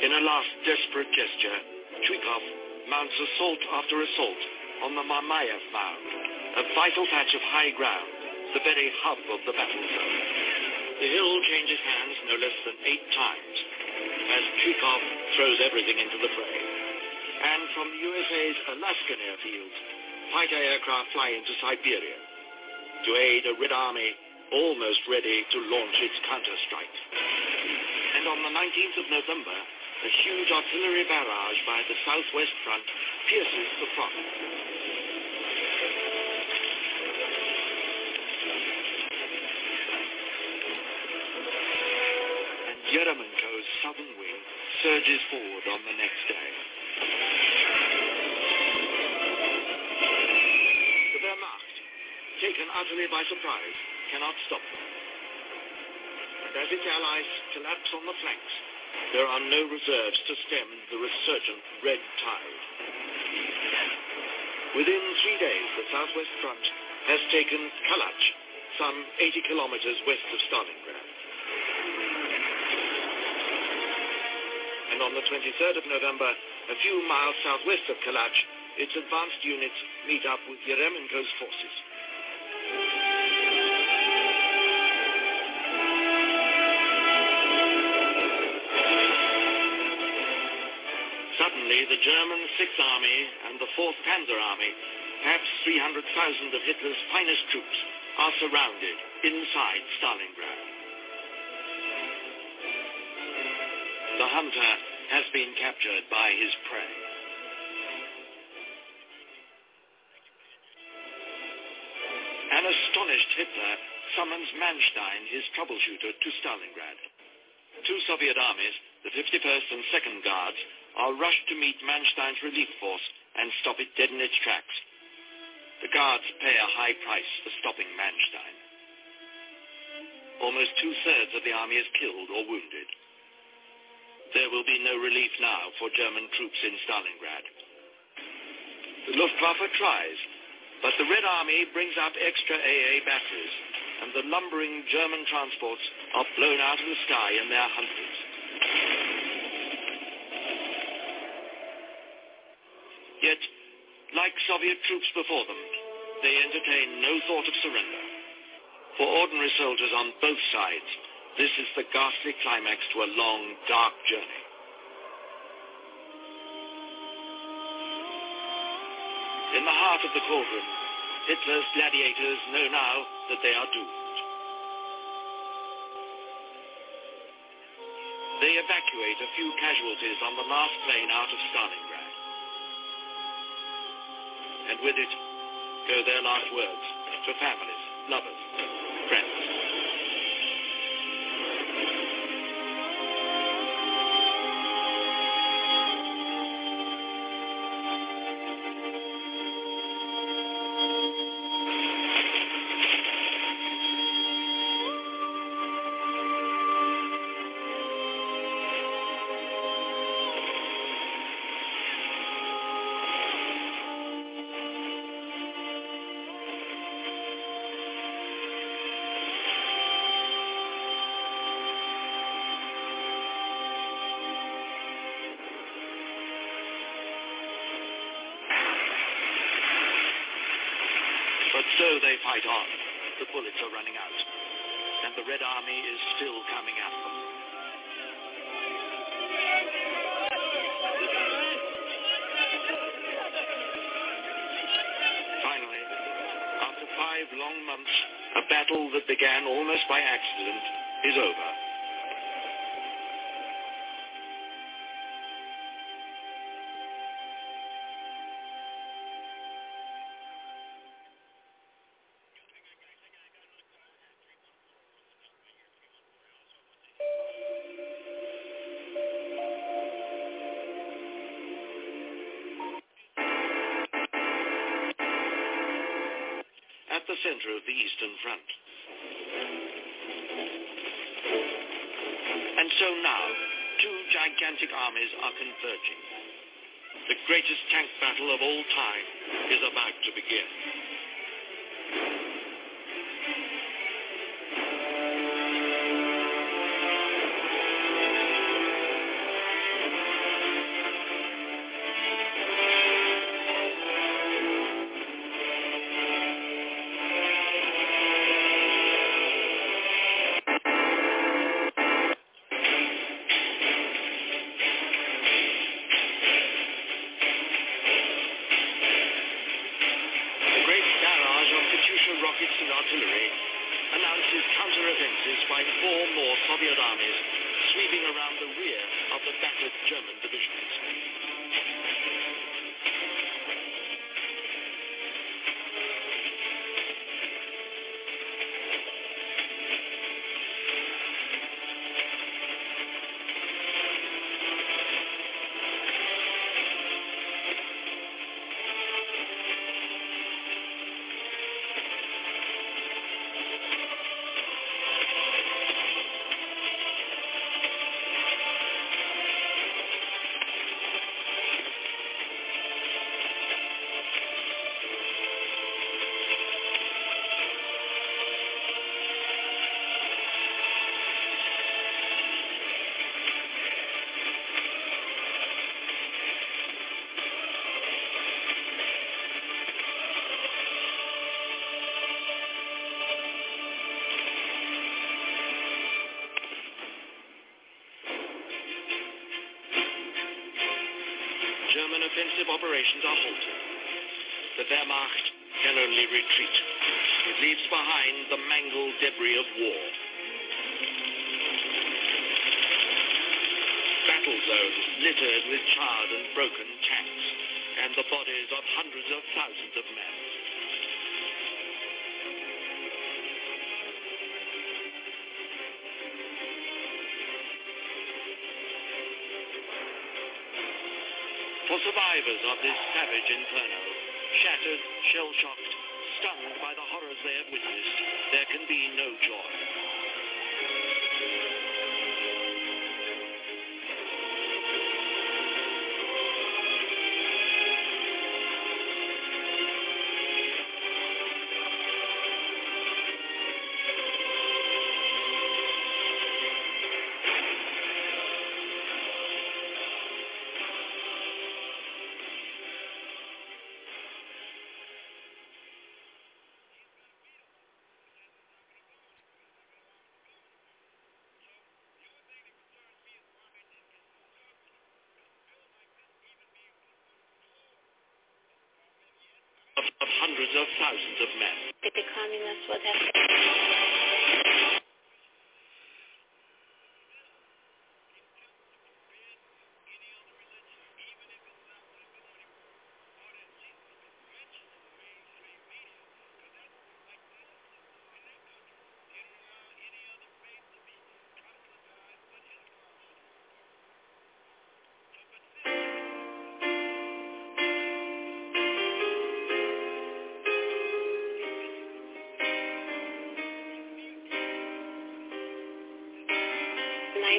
In a last desperate gesture, Chuikov mounts assault after assault on the Mamayev Mound, a vital patch of high ground, the very hub of the battle zone. The hill changes hands no less than eight times as Chuikov throws everything into the fray. And from the USA's Alaskan airfields, fighter aircraft fly into Siberia to aid a Red Army almost ready to launch its counterstrike. And on the 19th of November, a huge artillery barrage by the southwest front pierces the front. And Yeremenko's southern wing surges forward on the next day. Taken utterly by surprise, cannot stop them. And as its allies collapse on the flanks, there are no reserves to stem the resurgent red tide. Within three days, the Southwest Front has taken Kalach, some 80 kilometers west of Stalingrad. And on the 23rd of November, a few miles southwest of Kalach, its advanced units meet up with Yeremenko's forces. Suddenly, the German Sixth Army and the Fourth Panzer Army, perhaps 300,000 of Hitler's finest troops, are surrounded inside Stalingrad. The hunter has been captured by his prey. An astonished Hitler summons Manstein, his troubleshooter, to Stalingrad. Two Soviet armies, the 51st and 2nd Guards, are rushed to meet Manstein's relief force and stop it dead in its tracks. The guards pay a high price for stopping Manstein. Almost two-thirds of the army is killed or wounded. There will be no relief now for German troops in Stalingrad. The Luftwaffe tries, but the Red Army brings up extra AA batteries, and the lumbering German transports are blown out of the sky in their hundreds. Yet, like Soviet troops before them, they entertain no thought of surrender. For ordinary soldiers on both sides, this is the ghastly climax to a long, dark journey. In the heart of the cauldron, Hitler's gladiators know now that they are doomed. They evacuate a few casualties on the last plane out of Stalingrad. And with it go their last words to families, lovers, friends. Is still coming them. Finally, after five long months, a battle that began almost by accident is over. Of the Eastern Front. And so now, two gigantic armies are converging. The greatest tank battle of all time is about to begin. Offensive operations are halted. The Wehrmacht can only retreat. It leaves behind the mangled debris of war. Battle zones littered with charred and broken tanks and the bodies of hundreds of thousands of men. Survivors of this savage inferno, shattered, shell-shocked, stunned by the horrors they have witnessed, there can be no joy.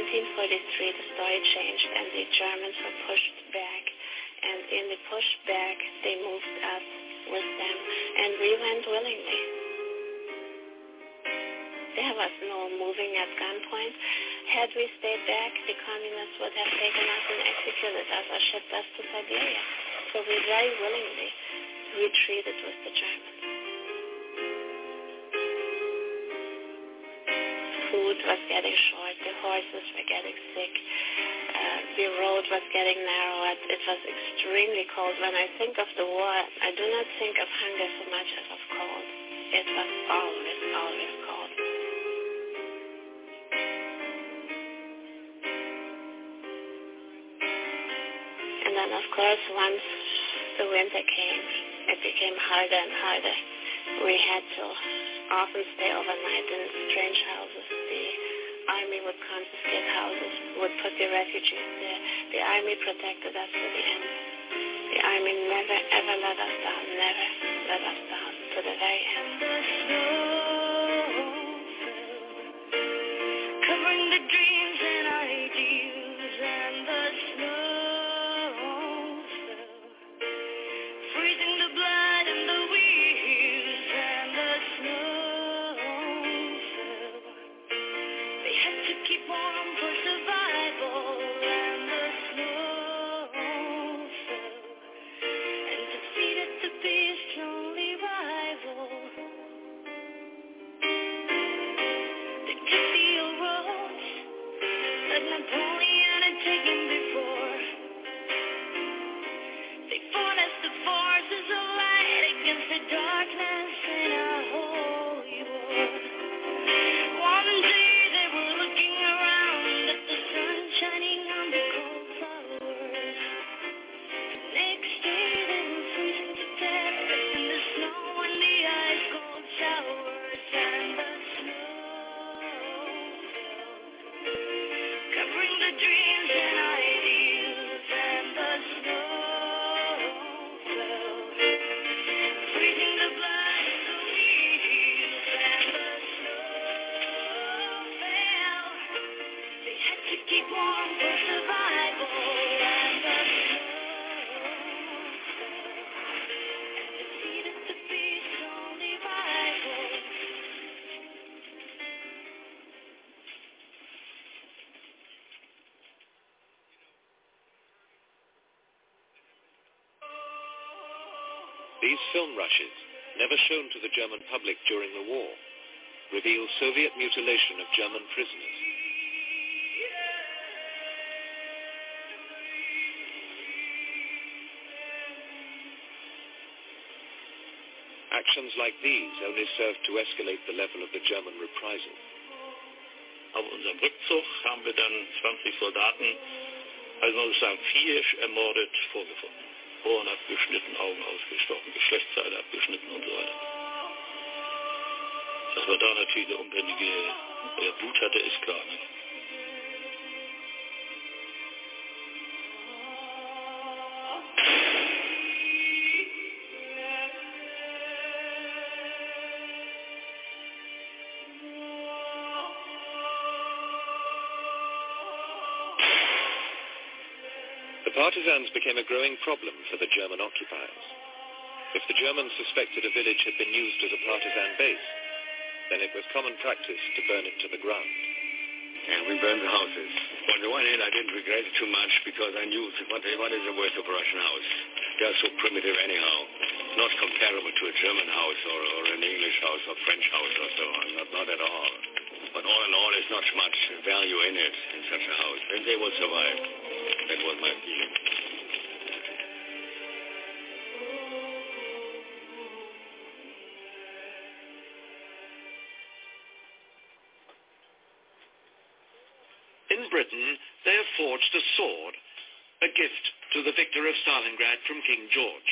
1943, the story changed and the Germans were pushed back. And in the pushback, they moved us with them, and we went willingly. There was no moving at gunpoint. Had we stayed back, the communists would have taken us and executed us or shipped us to Siberia. So we very willingly retreated with the Germans. Food was getting short. Horses were getting sick. Uh, the road was getting narrow. It was extremely cold. When I think of the war, I do not think of hunger so much as of cold. It was always, always cold. And then, of course, once the winter came, it became harder and harder. We had to often stay overnight in strange houses. The army would confiscate houses, would put the refugees there. The army protected us to the end. The Army never ever let us down, never let us down to the very end. Public during the war, reveal Soviet mutilation of German prisoners. Actions like these only serve to escalate the level of the German reprisal. Auf unserem Rückzug haben wir dann 20 Soldaten, also man muss sagen vier ermordet vorgefunden. Ohren abgeschnitten, Augen ausgestochen, Geschlechtsteile abgeschnitten und so weiter. Man da natürlich unbändige hatte, ist klar. Ne? The partisans became a growing problem for the German occupiers. If the Germans suspected a village had been used as a partisan base, then it was common practice to burn it to the ground. And we burned the houses. On the one hand, I didn't regret it too much because I knew what, what is the worst of a Russian house. They are so primitive anyhow. Not comparable to a German house or, or an English house or French house or so on. Not, not at all. But all in all, there's not much value in it, in such a house. And they will survive. That was my feeling. In Britain, they have forged a sword, a gift to the victor of Stalingrad from King George.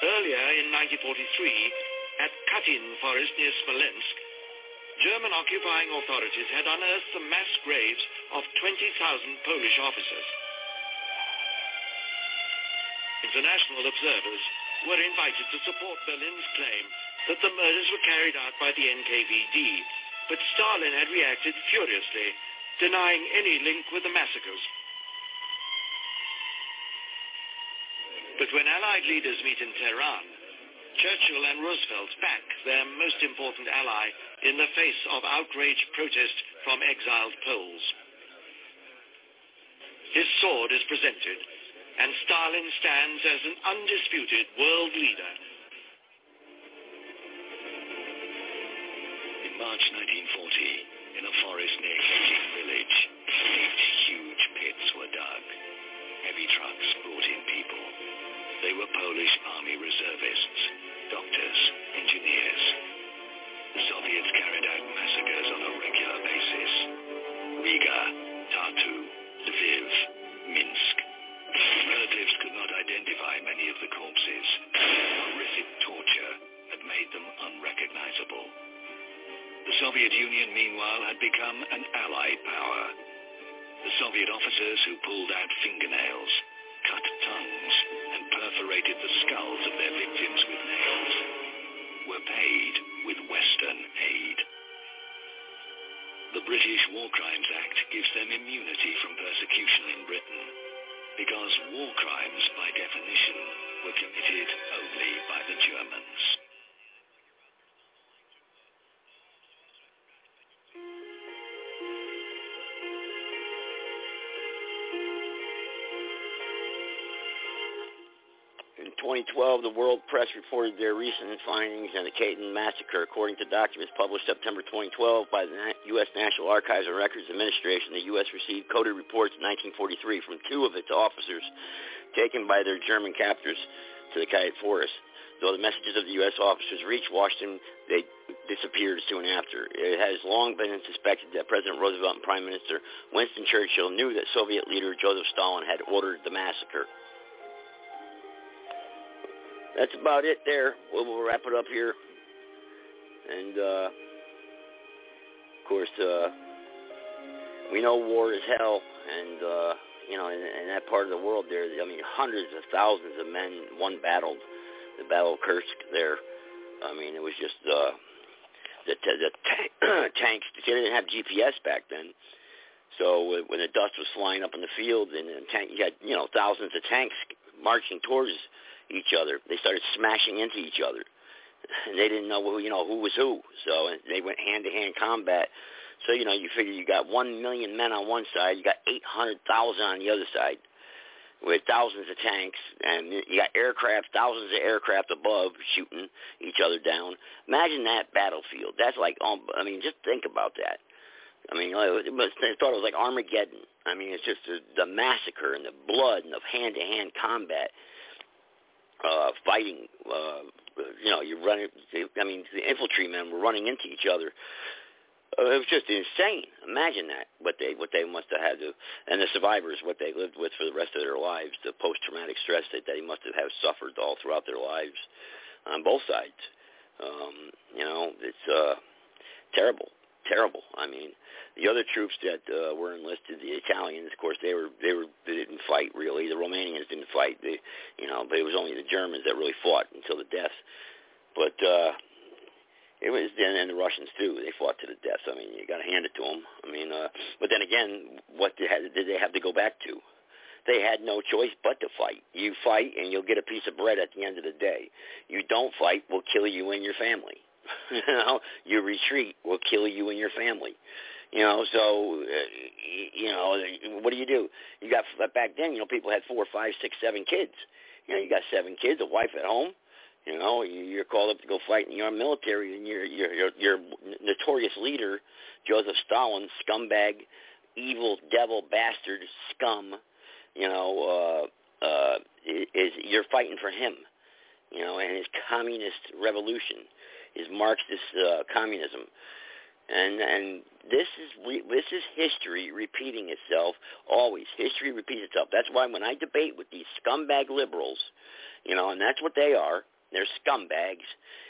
Earlier in 1943, at Katyn Forest near Smolensk, German occupying authorities had unearthed the mass graves of 20,000 Polish officers. International observers were invited to support Berlin's claim that the murders were carried out by the NKVD, but Stalin had reacted furiously, denying any link with the massacres. But when Allied leaders meet in Tehran, Churchill and Roosevelt back their most important ally in the face of outraged protest from exiled Poles. His sword is presented, and Stalin stands as an undisputed world leader. March 1940, in a forest near Katyn village, eight huge pits were dug. Heavy trucks brought in people. They were Polish army reservists, doctors, engineers. The Soviets carried out massacres on a regular basis. Riga, Tartu, Lviv, Minsk. Relatives could not identify many of the corpses. Horrific torture had made them unrecognizable. The Soviet Union, meanwhile, had become an allied power. The Soviet officers who pulled out fingernails, cut tongues, and perforated the skulls of their victims with nails were paid with Western aid. The British War Crimes Act gives them immunity from persecution in Britain because war crimes, by definition, were committed only by the Germans. 2012, the World Press reported their recent findings on the Katyn Massacre. According to documents published September 2012 by the U.S. National Archives and Records Administration, the U.S. received coded reports in 1943 from two of its officers taken by their German captors to the Katyn Forest. Though the messages of the U.S. officers reached Washington, they disappeared soon after. It has long been suspected that President Roosevelt and Prime Minister Winston Churchill knew that Soviet leader Joseph Stalin had ordered the massacre. That's about it there. We'll, we'll wrap it up here. And, uh, of course, uh, we know war is hell. And, uh, you know, in, in that part of the world there, I mean, hundreds of thousands of men, one battled, the Battle of Kursk there. I mean, it was just, uh, the, the ta- tanks, they didn't have GPS back then. So when the dust was flying up in the field and the tank, you had, you know, thousands of tanks marching towards each other. They started smashing into each other. And they didn't know who, you know, who was who. So they went hand-to-hand combat. So, you know, you figure you got 1 million men on one side, you got 800,000 on the other side with thousands of tanks, and you got aircraft, thousands of aircraft above shooting each other down. Imagine that battlefield. That's like, um, I mean, just think about that. I mean, I thought it was like Armageddon. I mean, it's just the, the massacre and the blood and the hand-to-hand combat uh, fighting. Uh, you know, you're running. I mean, the infantrymen were running into each other. Uh, it was just insane. Imagine that what they what they must have had to, and the survivors what they lived with for the rest of their lives, the post-traumatic stress that they must have, have suffered all throughout their lives on both sides. Um, you know, it's uh, terrible, terrible. I mean, the other troops that uh, were enlisted, the Italians, of course, they were they were they didn't fight really. The Romanians didn't fight. They, you know, but it was only the Germans that really fought until the death. But uh, it was and, and the Russians too. They fought to the death. I mean, you got to hand it to them. I mean, uh, but then again, what did they have to go back to? They had no choice but to fight. You fight, and you'll get a piece of bread at the end of the day. You don't fight, we'll kill you and your family. you know, you retreat, we'll kill you and your family. You know, so uh, you know, what do you do? You got back then. You know, people had four, five, six, seven kids. You know, you got seven kids, a wife at home. You know, you're called up to go fight in your military, and your your your, your notorious leader, Joseph Stalin, scumbag, evil, devil, bastard, scum. You know, uh, uh, is you're fighting for him. You know, and his communist revolution, his Marxist uh, communism and and this is this is history repeating itself always. History repeats itself. That's why when I debate with these scumbag liberals, you know, and that's what they are. They're scumbags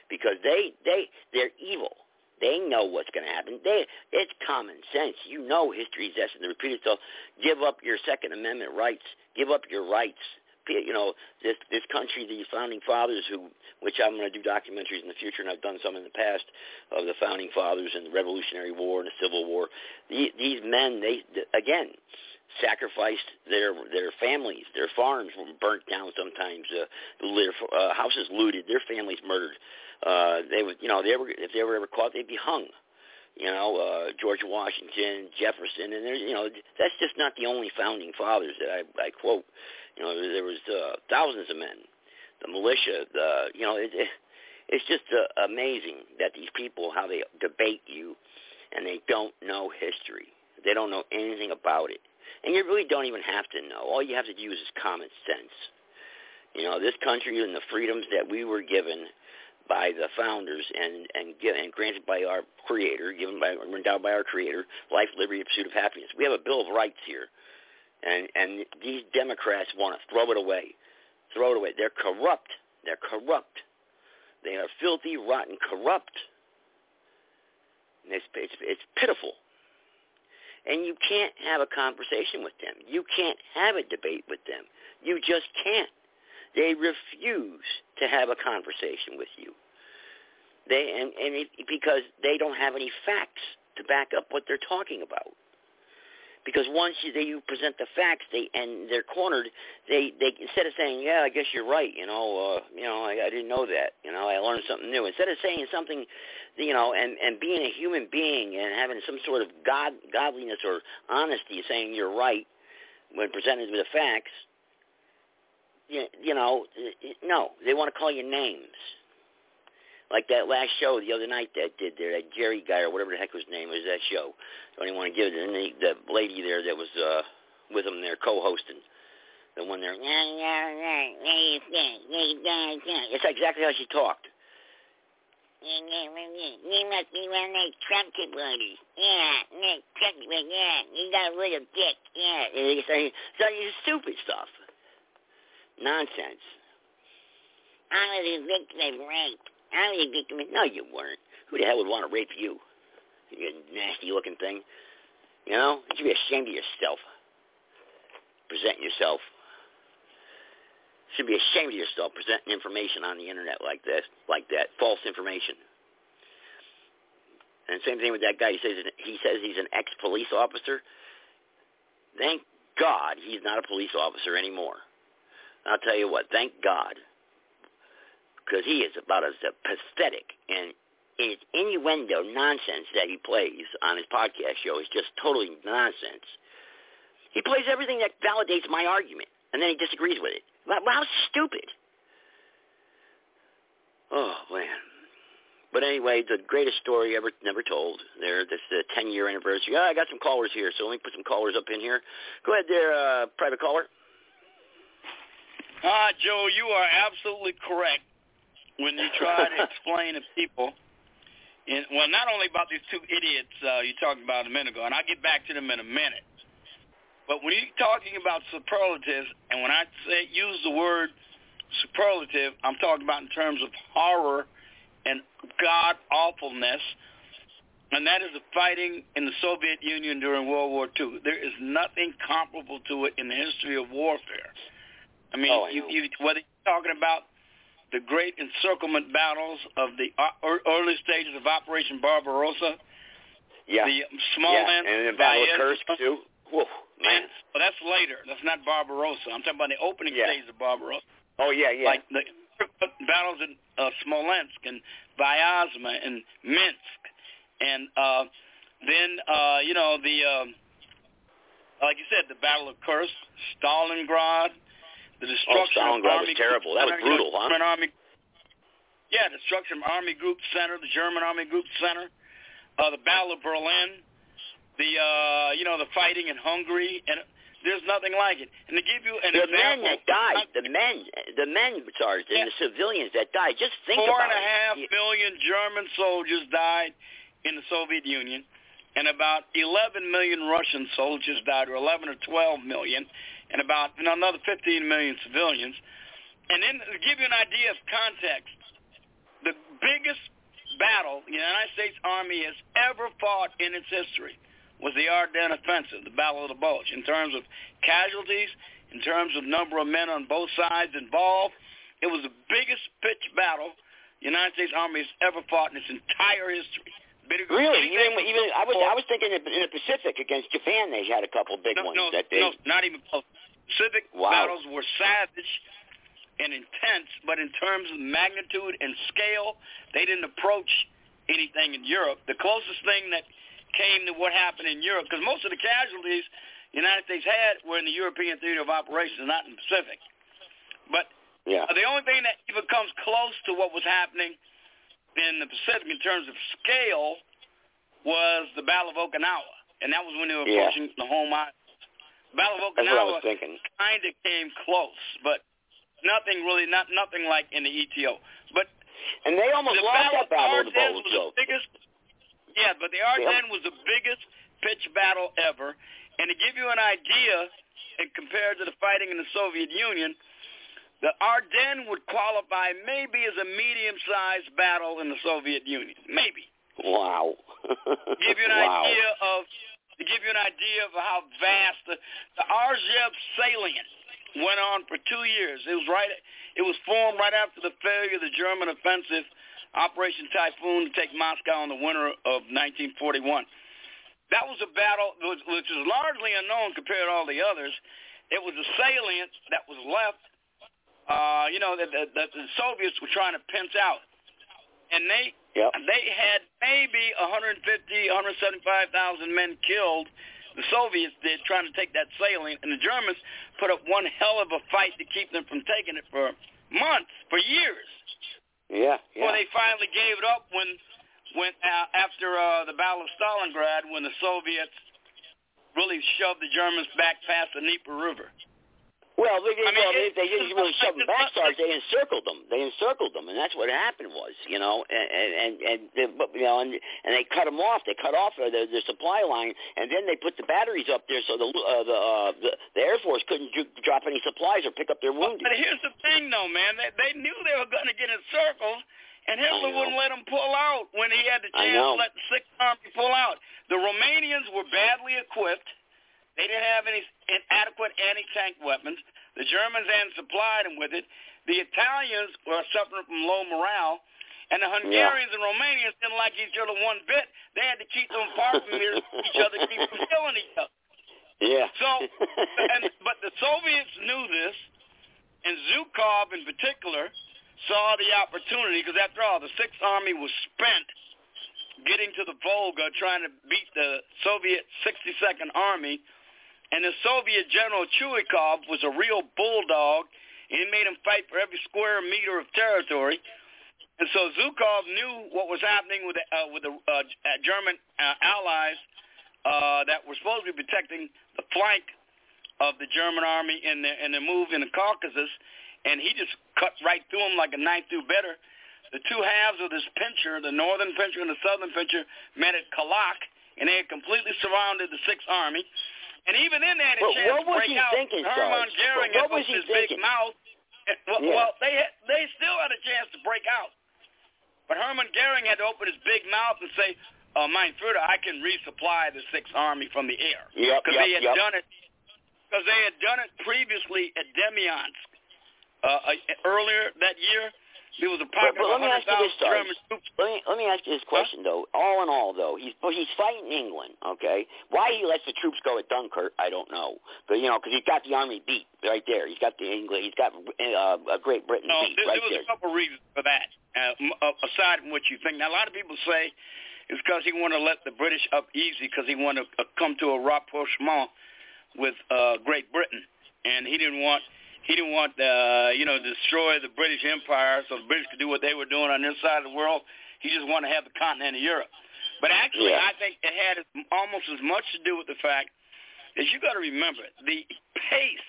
because they they they're evil. They know what's going to happen. They it's common sense. You know history is destined to repeat itself. Give up your Second Amendment rights. Give up your rights you know, this this country, these founding fathers who, which I'm going to do documentaries in the future, and I've done some in the past of the founding fathers and the Revolutionary War and the Civil War. The, these men, they again sacrificed their their families, their farms were burnt down sometimes, uh, their uh, houses looted, their families murdered. Uh, they would, you know, they were if they were ever caught, they'd be hung you know, uh, George Washington, Jefferson, and there's, you know, that's just not the only founding fathers that I, I quote. You know, there was uh, thousands of men, the militia, the, you know, it, it, it's just uh, amazing that these people, how they debate you, and they don't know history. They don't know anything about it. And you really don't even have to know. All you have to use is common sense. You know, this country and the freedoms that we were given by the founders and and, and granted by our Creator, given by endowed by our Creator, life, liberty, pursuit of happiness. We have a Bill of Rights here, and and these Democrats want to throw it away, throw it away. They're corrupt. They're corrupt. They are filthy, rotten, corrupt. And it's, it's, it's pitiful. And you can't have a conversation with them. You can't have a debate with them. You just can't. They refuse to have a conversation with you. They and and it, because they don't have any facts to back up what they're talking about. Because once you, they, you present the facts, they and they're cornered. They they instead of saying, "Yeah, I guess you're right," you know, uh, you know, I, I didn't know that, you know, I learned something new. Instead of saying something, you know, and and being a human being and having some sort of god godliness or honesty, saying you're right when presented with the facts, you, you know, no, they want to call you names. Like that last show the other night that did there, that Jerry guy or whatever the heck his name was that show. Don't even want to give it. And the, the lady there that was uh with him there co-hosting, the one there. It's exactly how she talked. You must be one of those Trump supporters. Yeah, Trump supporters, yeah. You got a little dick, yeah. Like, it's like stupid stuff. Nonsense. I was a victim of rape. I was a victim of... No, you weren't. Who the hell would want to rape you? You nasty-looking thing. You know? You should be ashamed of yourself. Presenting yourself. You should be ashamed of yourself presenting information on the internet like this, like that, false information. And same thing with that guy. He says he says he's an ex-police officer. Thank God he's not a police officer anymore. I'll tell you what. Thank God, because he is about as pathetic and his innuendo nonsense that he plays on his podcast show is just totally nonsense. He plays everything that validates my argument, and then he disagrees with it. Well, how stupid. Oh, man. But anyway, the greatest story ever never told. There, this is the 10-year anniversary. Oh, I got some callers here, so let me put some callers up in here. Go ahead there, uh, private caller. Ah, Joe, you are absolutely correct when you try to explain to people and well, not only about these two idiots uh, you talked about a minute ago, and I'll get back to them in a minute. But when you're talking about superlatives, and when I say use the word superlative, I'm talking about in terms of horror and god awfulness, and that is the fighting in the Soviet Union during World War II. There is nothing comparable to it in the history of warfare. I mean, oh, I you, you, whether you're talking about the great encirclement battles of the early stages of Operation Barbarossa. Yeah. The small yeah. And the Battle of Kursk, too. Whoa, man. And, well, that's later. That's not Barbarossa. I'm talking about the opening yeah. stages of Barbarossa. Oh, yeah, yeah. Like the battles in uh, Smolensk and Vyazma and Minsk. And uh, then, uh, you know, the, uh, like you said, the Battle of Kursk, Stalingrad, the destruction oh, of Army was terrible. That was brutal, huh? German Army, yeah, destruction of Army Group Center, the German Army Group Center, uh, the Battle of Berlin, the uh, you know the fighting in Hungary, and there's nothing like it. And to give you an the example, men that died, the men, the men, Sarge, yeah. and the civilians that died. Just think Four about and a half it. million German soldiers died in the Soviet Union, and about 11 million Russian soldiers died, or 11 or 12 million and about another 15 million civilians. And then to give you an idea of context, the biggest battle the United States Army has ever fought in its history was the Ardennes Offensive, the Battle of the Bulge, in terms of casualties, in terms of number of men on both sides involved. It was the biggest pitched battle the United States Army has ever fought in its entire history. Really? Even even I was I was thinking in the Pacific against Japan they had a couple big no, ones no, that they no, not even close. Pacific wow. battles were savage and intense, but in terms of magnitude and scale, they didn't approach anything in Europe. The closest thing that came to what happened in Europe, because most of the casualties the United States had were in the European theater of operations, not in the Pacific. But yeah. the only thing that even comes close to what was happening in the Pacific in terms of scale was the Battle of Okinawa, and that was when they were yeah. the home island. Battle of That's what I Okinawa kind of came close, but nothing really, not nothing like in the ETO. But and they almost the lost battle that battle of the Ardennes was the biggest. Yeah, but the Ardennes was the biggest pitch battle ever. And to give you an idea, and compared to the fighting in the Soviet Union, the Ardennes would qualify maybe as a medium-sized battle in the Soviet Union, maybe. Wow. give you an wow. idea of to give you an idea of how vast the, the Rzhev salient went on for two years. It was right. It was formed right after the failure of the German offensive, Operation Typhoon, to take Moscow in the winter of 1941. That was a battle which, which is largely unknown compared to all the others. It was a salient that was left. Uh, you know that the, the, the Soviets were trying to pinch out, and they Yep. they had maybe 150, 175,000 men killed. The Soviets did trying to take that salient, and the Germans put up one hell of a fight to keep them from taking it for months, for years. Yeah, Well, they finally gave it up when, when uh, after uh, the Battle of Stalingrad, when the Soviets really shoved the Germans back past the Dnieper River. Well, they didn't, I mean, well, they, it- they didn't really shove them back, Sarge. They encircled them. They encircled them, and that's what happened was, you know, and and and, they, you know, and, and they cut them off. They cut off their, their, their supply line, and then they put the batteries up there so the uh, the, uh, the the Air Force couldn't ju- drop any supplies or pick up their wounded. But here's the thing, though, man. They, they knew they were going to get encircled, and Hitler wouldn't let them pull out when he had the chance to let the Sixth Army pull out. The Romanians were badly equipped. They didn't have any adequate anti-tank weapons. The Germans hadn't supplied them with it. The Italians were suffering from low morale. And the Hungarians and Romanians didn't like each other one bit. They had to keep them apart from each other keep from killing each other. Yeah. So, and, but the Soviets knew this, and Zhukov in particular saw the opportunity because after all, the Sixth Army was spent getting to the Volga trying to beat the Soviet 62nd Army, and the Soviet General Chuikov was a real bulldog, and he made him fight for every square meter of territory. And so Zhukov knew what was happening with the, uh, with the uh, uh, German uh, allies uh, that were supposed to be protecting the flank of the German army in the in the move in the Caucasus, and he just cut right through them like a knife through butter. The two halves of this pincher, the northern pincher and the southern pincher, met at Kalach, and they had completely surrounded the Sixth Army. And even then, they had a Well, chance what to was break he out. thinking, Hermann Sarge? Goering What was opened he his big mouth. Well, Yeah. well, they had, they still had a chance to break out, but Hermann Goering had to open his big mouth and say, uh, "Mein Führer, I can resupply the Sixth Army from the air." Yep, because yep, they had yep. done it because they had done it previously at Demyansk uh, uh, earlier that year. There was a But, pocket but of let me ask you this. German. Let me let me ask you this question though. All in all, though, he's he's fighting England. Okay, why he lets the troops go at Dunkirk, I don't know. But you know, because he's got the army beat right there. He's got the England. He's got uh, Great Britain No, beat there, right there There was there. a couple reasons for that. Uh, uh, aside from what you think, now a lot of people say it's because he wanted to let the British up easy because he wanted to uh, come to a rapprochement with uh, Great Britain, and he didn't want he didn't want uh, you know destroy the British Empire so the British could do what they were doing on this side of the world. He just wanted to have the continent of Europe. But actually, Yeah. I think it had almost as much to do with the fact that you got to remember the pace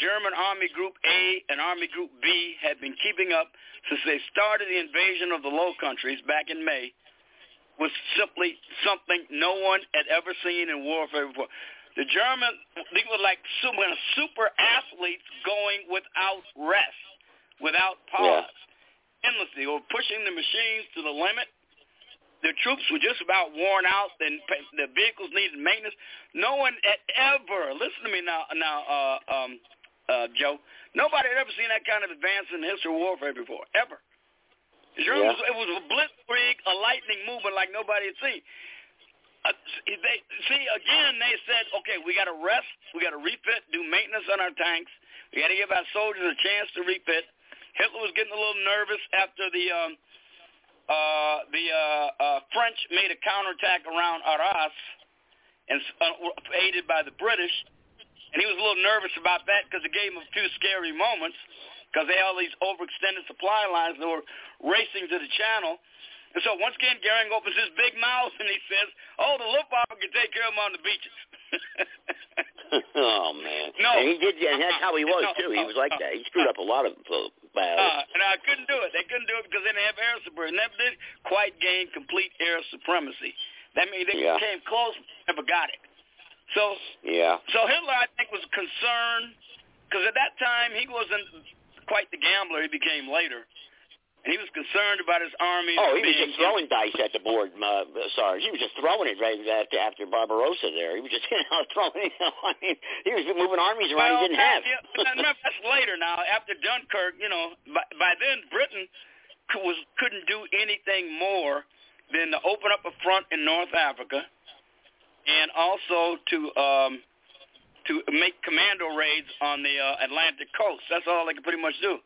German Army Group A and Army Group B had been keeping up since they started the invasion of the Low Countries back in May was simply something no one had ever seen in warfare before. The German, they were like super, super athletes going without rest, without pause, endlessly, or pushing the machines to the limit. The troops were just about worn out, and the vehicles needed maintenance. No one had ever, listen to me now, now, uh, um, uh, Joe. Nobody had ever seen that kind of advance in the history of warfare before, ever. The Germans, it was a blitzkrieg, a lightning movement like nobody had seen. Uh, they, see, again, they said, okay, we got to rest, we got to refit, do maintenance on our tanks. We got to give our soldiers a chance to refit. Hitler was getting a little nervous after the um, uh, the uh, uh, French made a counterattack around Arras, and uh, aided by the British. And he was a little nervous about that because it gave him a few scary moments because they had all these overextended supply lines that were racing to the channel. And so once again, Goering opens his big mouth and he says, oh, the Luftwaffe can take care of them on the beaches. oh man. No. And he did, and that's how he was No, too. He was like no. that. He screwed up a lot of uh, battles. Uh, and I couldn't do it. They couldn't do it because they didn't have air supremacy. Never did quite gain complete air supremacy. That means they Yeah. came close, never got it. So yeah. So Hitler, I think, was concerned because at that time he wasn't quite the gambler he became later. And he was concerned about his army. Oh, he was just throwing dice at the board, uh, Sarge. He was just throwing it right after, after Barbarossa there. He was just you know, throwing it. You know, I mean, he was moving armies around well, he didn't have. Yeah, but remember, that's later now. After Dunkirk, you know, by, by then Britain was couldn't do anything more than to open up a front in North Africa, and also to um, to make commando raids on the uh, Atlantic coast. That's all they could pretty much do.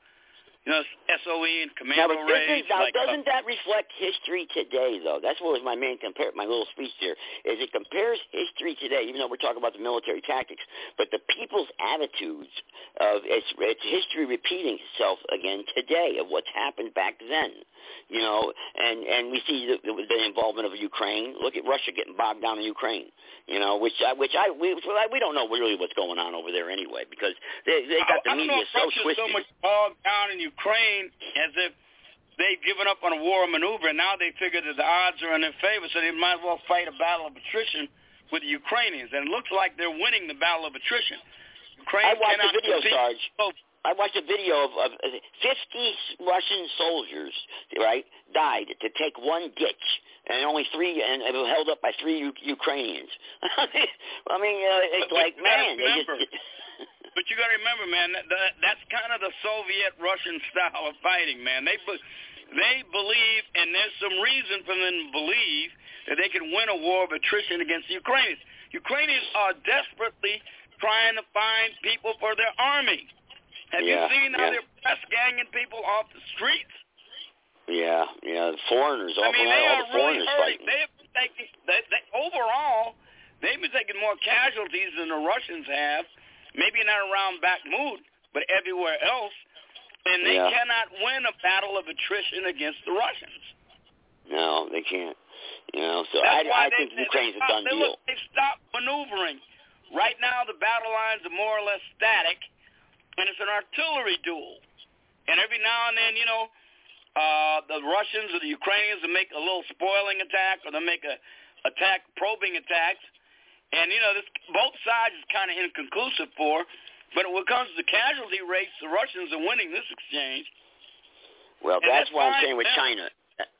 You know, SOE and Now, commando but doesn't, now, like, uh, doesn't that reflect history today, though? That's what was my main compare. My little speech there is it compares history today, even though we're talking about the military tactics, but the people's attitudes of it's, it's history repeating itself again today of what's happened back then. You know, and and we see the, the involvement of Ukraine. Look at Russia getting bogged down in Ukraine. You know, which I, which I we we don't know really what's going on over there anyway because they they got the I, I media know so Russia's twisted. so much bogged down in Ukraine as if they've given up on a war maneuver, and now they figure that the odds are in their favor, so they might as well fight a battle of attrition with the Ukrainians. And it looks like they're winning the battle of attrition. Ukraine I watched the video. Sarge. I watched a video of, of uh, 50 Russian soldiers, right, died to take one ditch, and only three, and it was held up by three U- Ukrainians. I mean, uh, it's But like, you gotta man, they just, But you got to remember, man, that, that, that's kind of the Soviet-Russian style of fighting, man. They they believe, and there's some reason for them to believe that they can win a war of attrition against the Ukrainians. Ukrainians are desperately trying to find people for their army. Have Yeah, you seen how yeah. they're press ganging people off the streets? yeah, yeah, the foreigners, all, I mean, all they the are really foreigners hurting. fighting. They've been taking, they, they, overall, they've been taking more casualties than the Russians have. Maybe not around Bakhmut, but everywhere else. And they Yeah. cannot win a battle of attrition against the Russians. No, they can't. You know, so That's I, I they, think they, Ukraine's they a done they, deal. They stopped maneuvering. Right now, the battle lines are more or less static, and it's an artillery duel. And every now and then, you know, uh, the Russians or the Ukrainians will make a little spoiling attack, or they'll make a attack, probing attacks. And you know, this both sides is kind of inconclusive for. But when it comes to the casualty rates, the Russians are winning this exchange. Well, And that's that's what I'm saying with. China.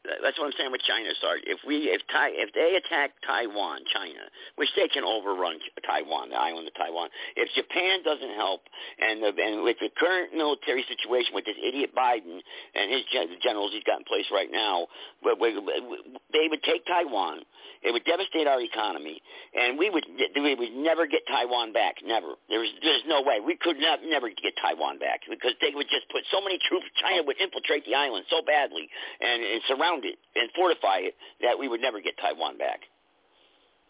That- That's what I'm saying with China, Sarge. If we, if Tai, if they attack Taiwan, China, which they can overrun Taiwan, the island of Taiwan. If Japan doesn't help, and the, and with the current military situation with this idiot Biden and his gen- generals he's got in place right now, they would take Taiwan. It would devastate our economy, and we would we would never get Taiwan back. Never. There's there's no way we could not never get Taiwan back because they would just put so many troops. China would infiltrate the island so badly and, and surround it and fortify it that we would never get Taiwan back.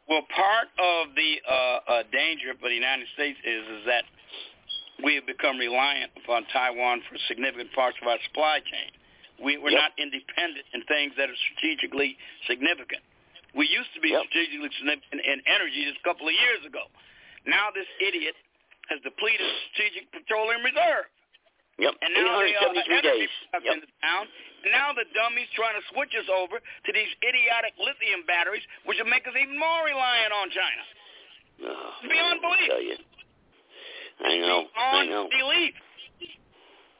Well, part of the uh, uh, danger for the United States is is that we have become reliant upon Taiwan for significant parts of our supply chain. We, we're Yep. not independent in things that are strategically significant. We used to be strategically significant in energy just a couple of years ago. Now this idiot has depleted strategic petroleum reserve. Yep. And now the 873 energy days. is down. And now the dummies trying to switch us over to these idiotic lithium batteries, which will make us even more reliant on China. Oh, It's beyond belief. tell you. I know. I know. belief.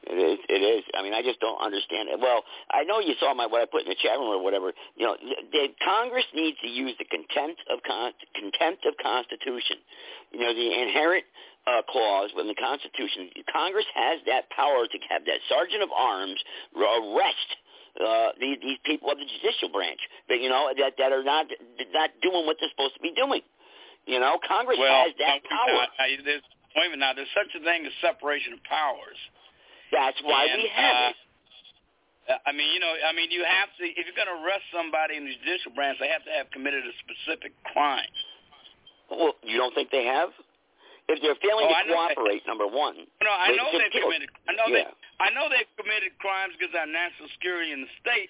It is. It is. I mean, I just don't understand it. Well, I know you saw my what I put in the chat room or whatever. You know, the, Congress needs to use the contempt of con, contempt of Constitution. You know, the inherent uh, clause within the Constitution. Congress has that power to have that sergeant of arms arrest uh, these, these people of the judicial branch. That you know that that are not not doing what they're supposed to be doing. You know, Congress well, has that power. I, I, there's, wait a minute now. There's such a thing as separation of powers. That's why And, we have uh, it. I mean, you know, I mean, you have to. If you're going to arrest somebody in the judicial branch, they have to have committed a specific crime. Well, you don't think they have? If they're failing Oh, to cooperate, number one. No, I know they've killed- committed. I know yeah. they. I know they've committed crimes against our national security in the state,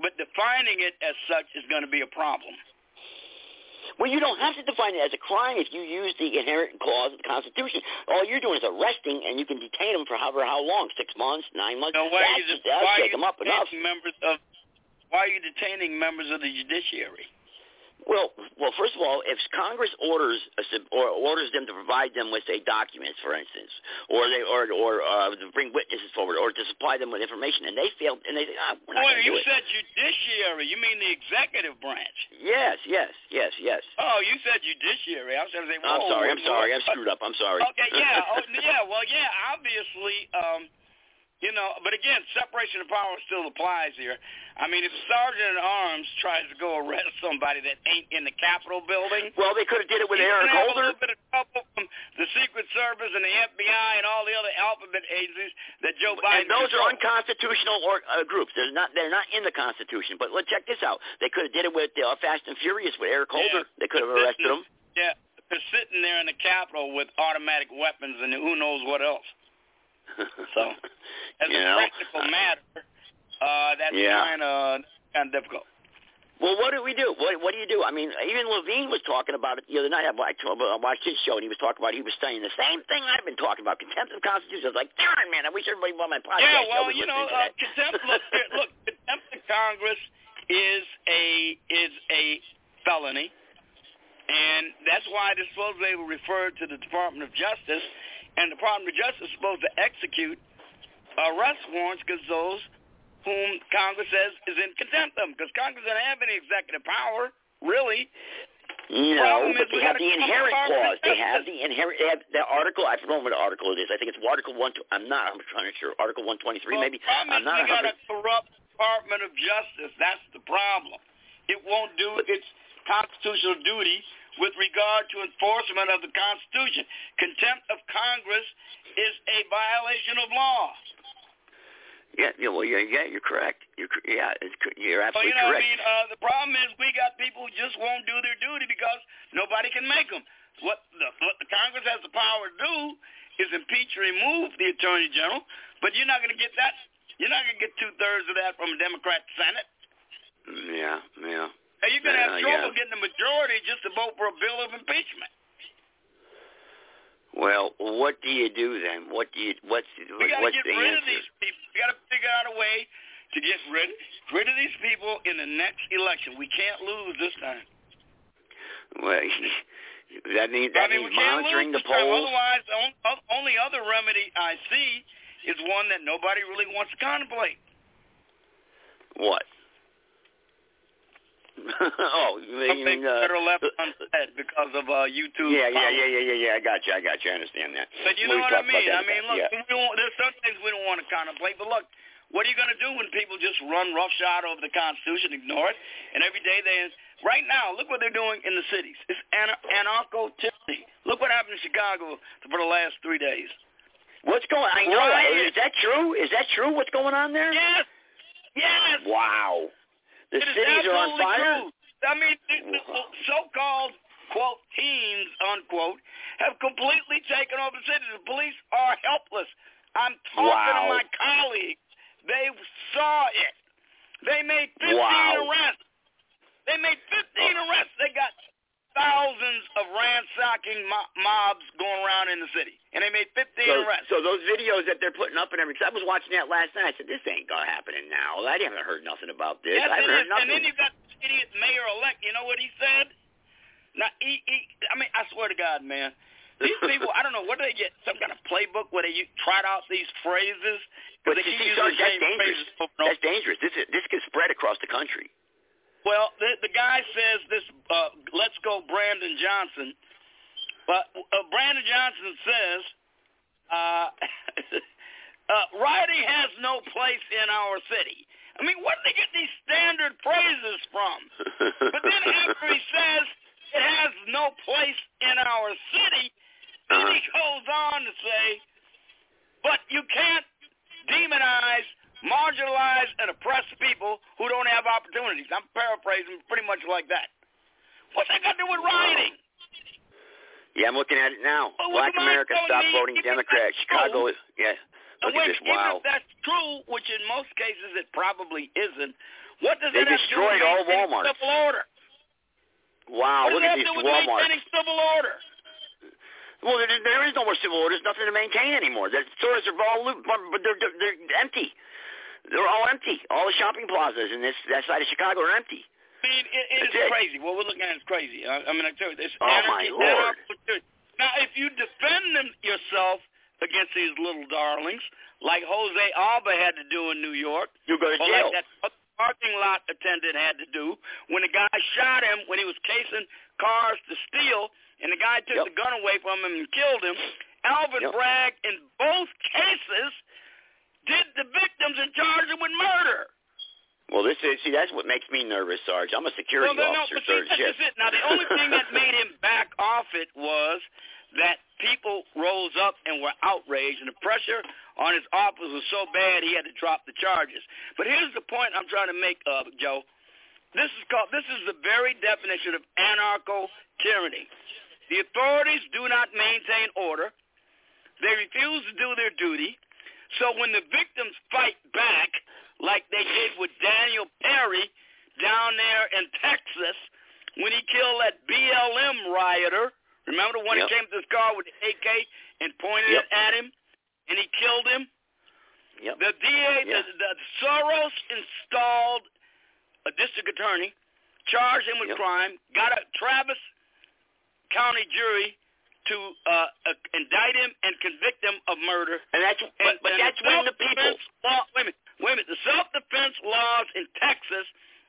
but defining it as such is going to be a problem. Well, you don't have to define it as a crime if you use the inherent clause of the Constitution. All you're doing is arresting, and you can detain them for however how long, six months, nine months. Now, why are you, That's, why are you them up enough. detaining members of? Why are you detaining members of the judiciary? Well, well, first of all, if Congress orders a, or orders them to provide them with say documents, for instance, or they or or uh, to bring witnesses forward, or to supply them with information, and they fail, and they say, ah, we're not Boy, you do it. said judiciary. You mean the executive branch? Yes, yes, yes, yes. Oh, you said judiciary. I was going to say. I'm whoa, sorry. I'm sorry. I'm screwed up. I'm sorry. Okay, yeah, oh, yeah. Well, yeah. Obviously, um, you know, but again, separation of power still applies here. I mean, if a Sergeant at Arms tries to go arrest somebody that ain't in the Capitol building, Well, they could have did it with Eric have a Holder. little bit of trouble from the Secret Service and the FBI and all the other alphabet agencies that Joe Biden. And those are controls. unconstitutional or, uh, groups. They're not. They're not in the Constitution. But let's check this out. They could have did it with uh, Fast and Furious with Eric Holder. They could have arrested him. Yeah, they're sitting there in the Capitol with automatic weapons and who knows what else. So, as You a know? practical matter, uh, that's Yeah. kind of kind of difficult. Well, what do we do? What What do you do? I mean, even Levine was talking about it the other night. I watched, I watched his show, and he was talking about he was studying the same thing I've been talking about, contempt of Constitution. I was like, darn man, I wish everybody on my podcast Yeah, well, you know, uh, contempt. Look, look, contempt of Congress is a is a felony, and that's why they're supposed referred to the Department of Justice, and the Department of Justice is supposed to execute arrest warrants because those whom Congress says is in contempt of them, because Congress doesn't have any executive power, really. No, but they have the inherent clause. They have the inherent. They have the article. I forgot what article it is. I think it's Article one. I'm not. I'm trying to sure. Article one twenty three, Well, maybe. I'm not. we got a corrupt Department of Justice. That's the problem. It won't do its constitutional duty with regard to enforcement of the Constitution. Contempt of Congress is a violation of law. Yeah, yeah, well, yeah, yeah, you're correct. You're, yeah, it's, you're So, absolutely you know, correct. I mean, uh, the problem is we got people who just won't do their duty because nobody can make them. What the, what the Congress has the power to do is impeach or remove the Attorney General, but you're not going to get that. You're not going to get two thirds of that from a Democrat Senate. yeah, yeah. And you're going to have Uh, trouble yeah. getting the majority just to vote for a bill of impeachment. Well, what do you do then? What do you? What's We got to what's get the rid answer? of these people. We got to figure out a way to get rid rid of these people in the next election. We can't lose this time. Well, that means I that mean, means monitoring the this time. polls. Otherwise, the on- only other remedy I see is one that nobody really wants to contemplate. What? oh, you Something uh, that are left unsaid because of uh, YouTube. yeah, yeah, yeah, yeah, yeah, yeah. I got you. I got you. I understand that. But you know what I mean? I mean, look, past, we don't, there's some things we don't want to contemplate. But look, what are you going to do when people just run roughshod over the Constitution, ignore it, and every day they? Right now, look what they're doing in the cities. It's anar- anarcho-tyranny. Look what happened in Chicago for the last three days. What's going? I know. Riot. Is that true? Is that true? What's going on there? Yes. Yes. Wow. The It is cities are on fire. true. I mean, the, the the so-called quote teens unquote have completely taken over the city. The police are helpless. I'm talking Wow. to my colleagues. They saw it. They made 15 Wow. arrests. They made 15 uh, arrests. They got thousands of ransacking mo- mobs going around in the city, and they made 15 So, arrests. so those videos that they're putting up and everything. I was watching that last night. I said, "This ain't gonna happen now." I haven't heard nothing about this. Yes, I haven't heard is. nothing. And then you got this idiot mayor-elect. You know what he said? Now, he, he, I mean, I swear to God, man, these people, I don't know, what do they get? Some kind of playbook where they u- trot out these phrases? But they you keep see, using Sarge, the that's same dangerous. phrases over and over. That's dangerous. This is, this could spread across the country. Well, the, the guy says this, uh, let's go Brandon Johnson. But uh, Brandon Johnson says, uh, uh, rioting has no place in our city. I mean, where do they get these standard phrases from? But then after he says it has no place in our city, then he goes on to say, but you can't demonize, marginalize, and oppress people who don't have opportunities. I'm paraphrasing pretty much like that. What's that got to do with rioting? Yeah, I'm looking at it now. Black would you mind America telling stop me voting Democrat. Chicago is yeah. Look at this. Wow. if that's true, which in most cases it probably isn't, what does They that have to do with all Walmarts. civil order? Wow, what look at these have to do with civil order? Well, there, there is no more civil order. There's nothing to maintain anymore. The stores are all but they're, they're, they're empty. They're all empty. All the shopping plazas in this that side of Chicago are empty. I mean, it, it is it. crazy. What we're looking at is crazy. I, I mean, I tell you, it's Oh, my Lord. anarchy. Now, if you defend them yourself against these little darlings, like Jose Alba had to do in New York, You go to jail. like that parking lot attendant had to do when the guy shot him when he was casing cars to steal, and the guy took Yep. the gun away from him and killed him. Alvin Yep. Bragg, in both cases, did the victims and charged them with murder. Well, this is see that's what makes me nervous, Sarge. I'm a security well, no, no, officer, but see, third this it. Now, the only thing that made him back off it was that people rose up and were outraged, and the pressure on his office was so bad he had to drop the charges. But here's the point I'm trying to make, uh, Joe. This is called. This is the very definition of anarcho tyranny. The authorities do not maintain order. They refuse to do their duty. So when the victims fight back, like they did with Daniel Perry down there in Texas, when he killed that BLM rioter, remember the one Yep. that came to his car with the AK and pointed Yep. it at him, and he killed him? Yep. The DA, Yeah. the, the Soros installed a district attorney, charged him with Yep. crime, got a Travis County jury to uh, uh, indict him and convict him of murder. And that's but, but and that's when the people. Law, wait a minute, wait a minute. The self-defense laws in Texas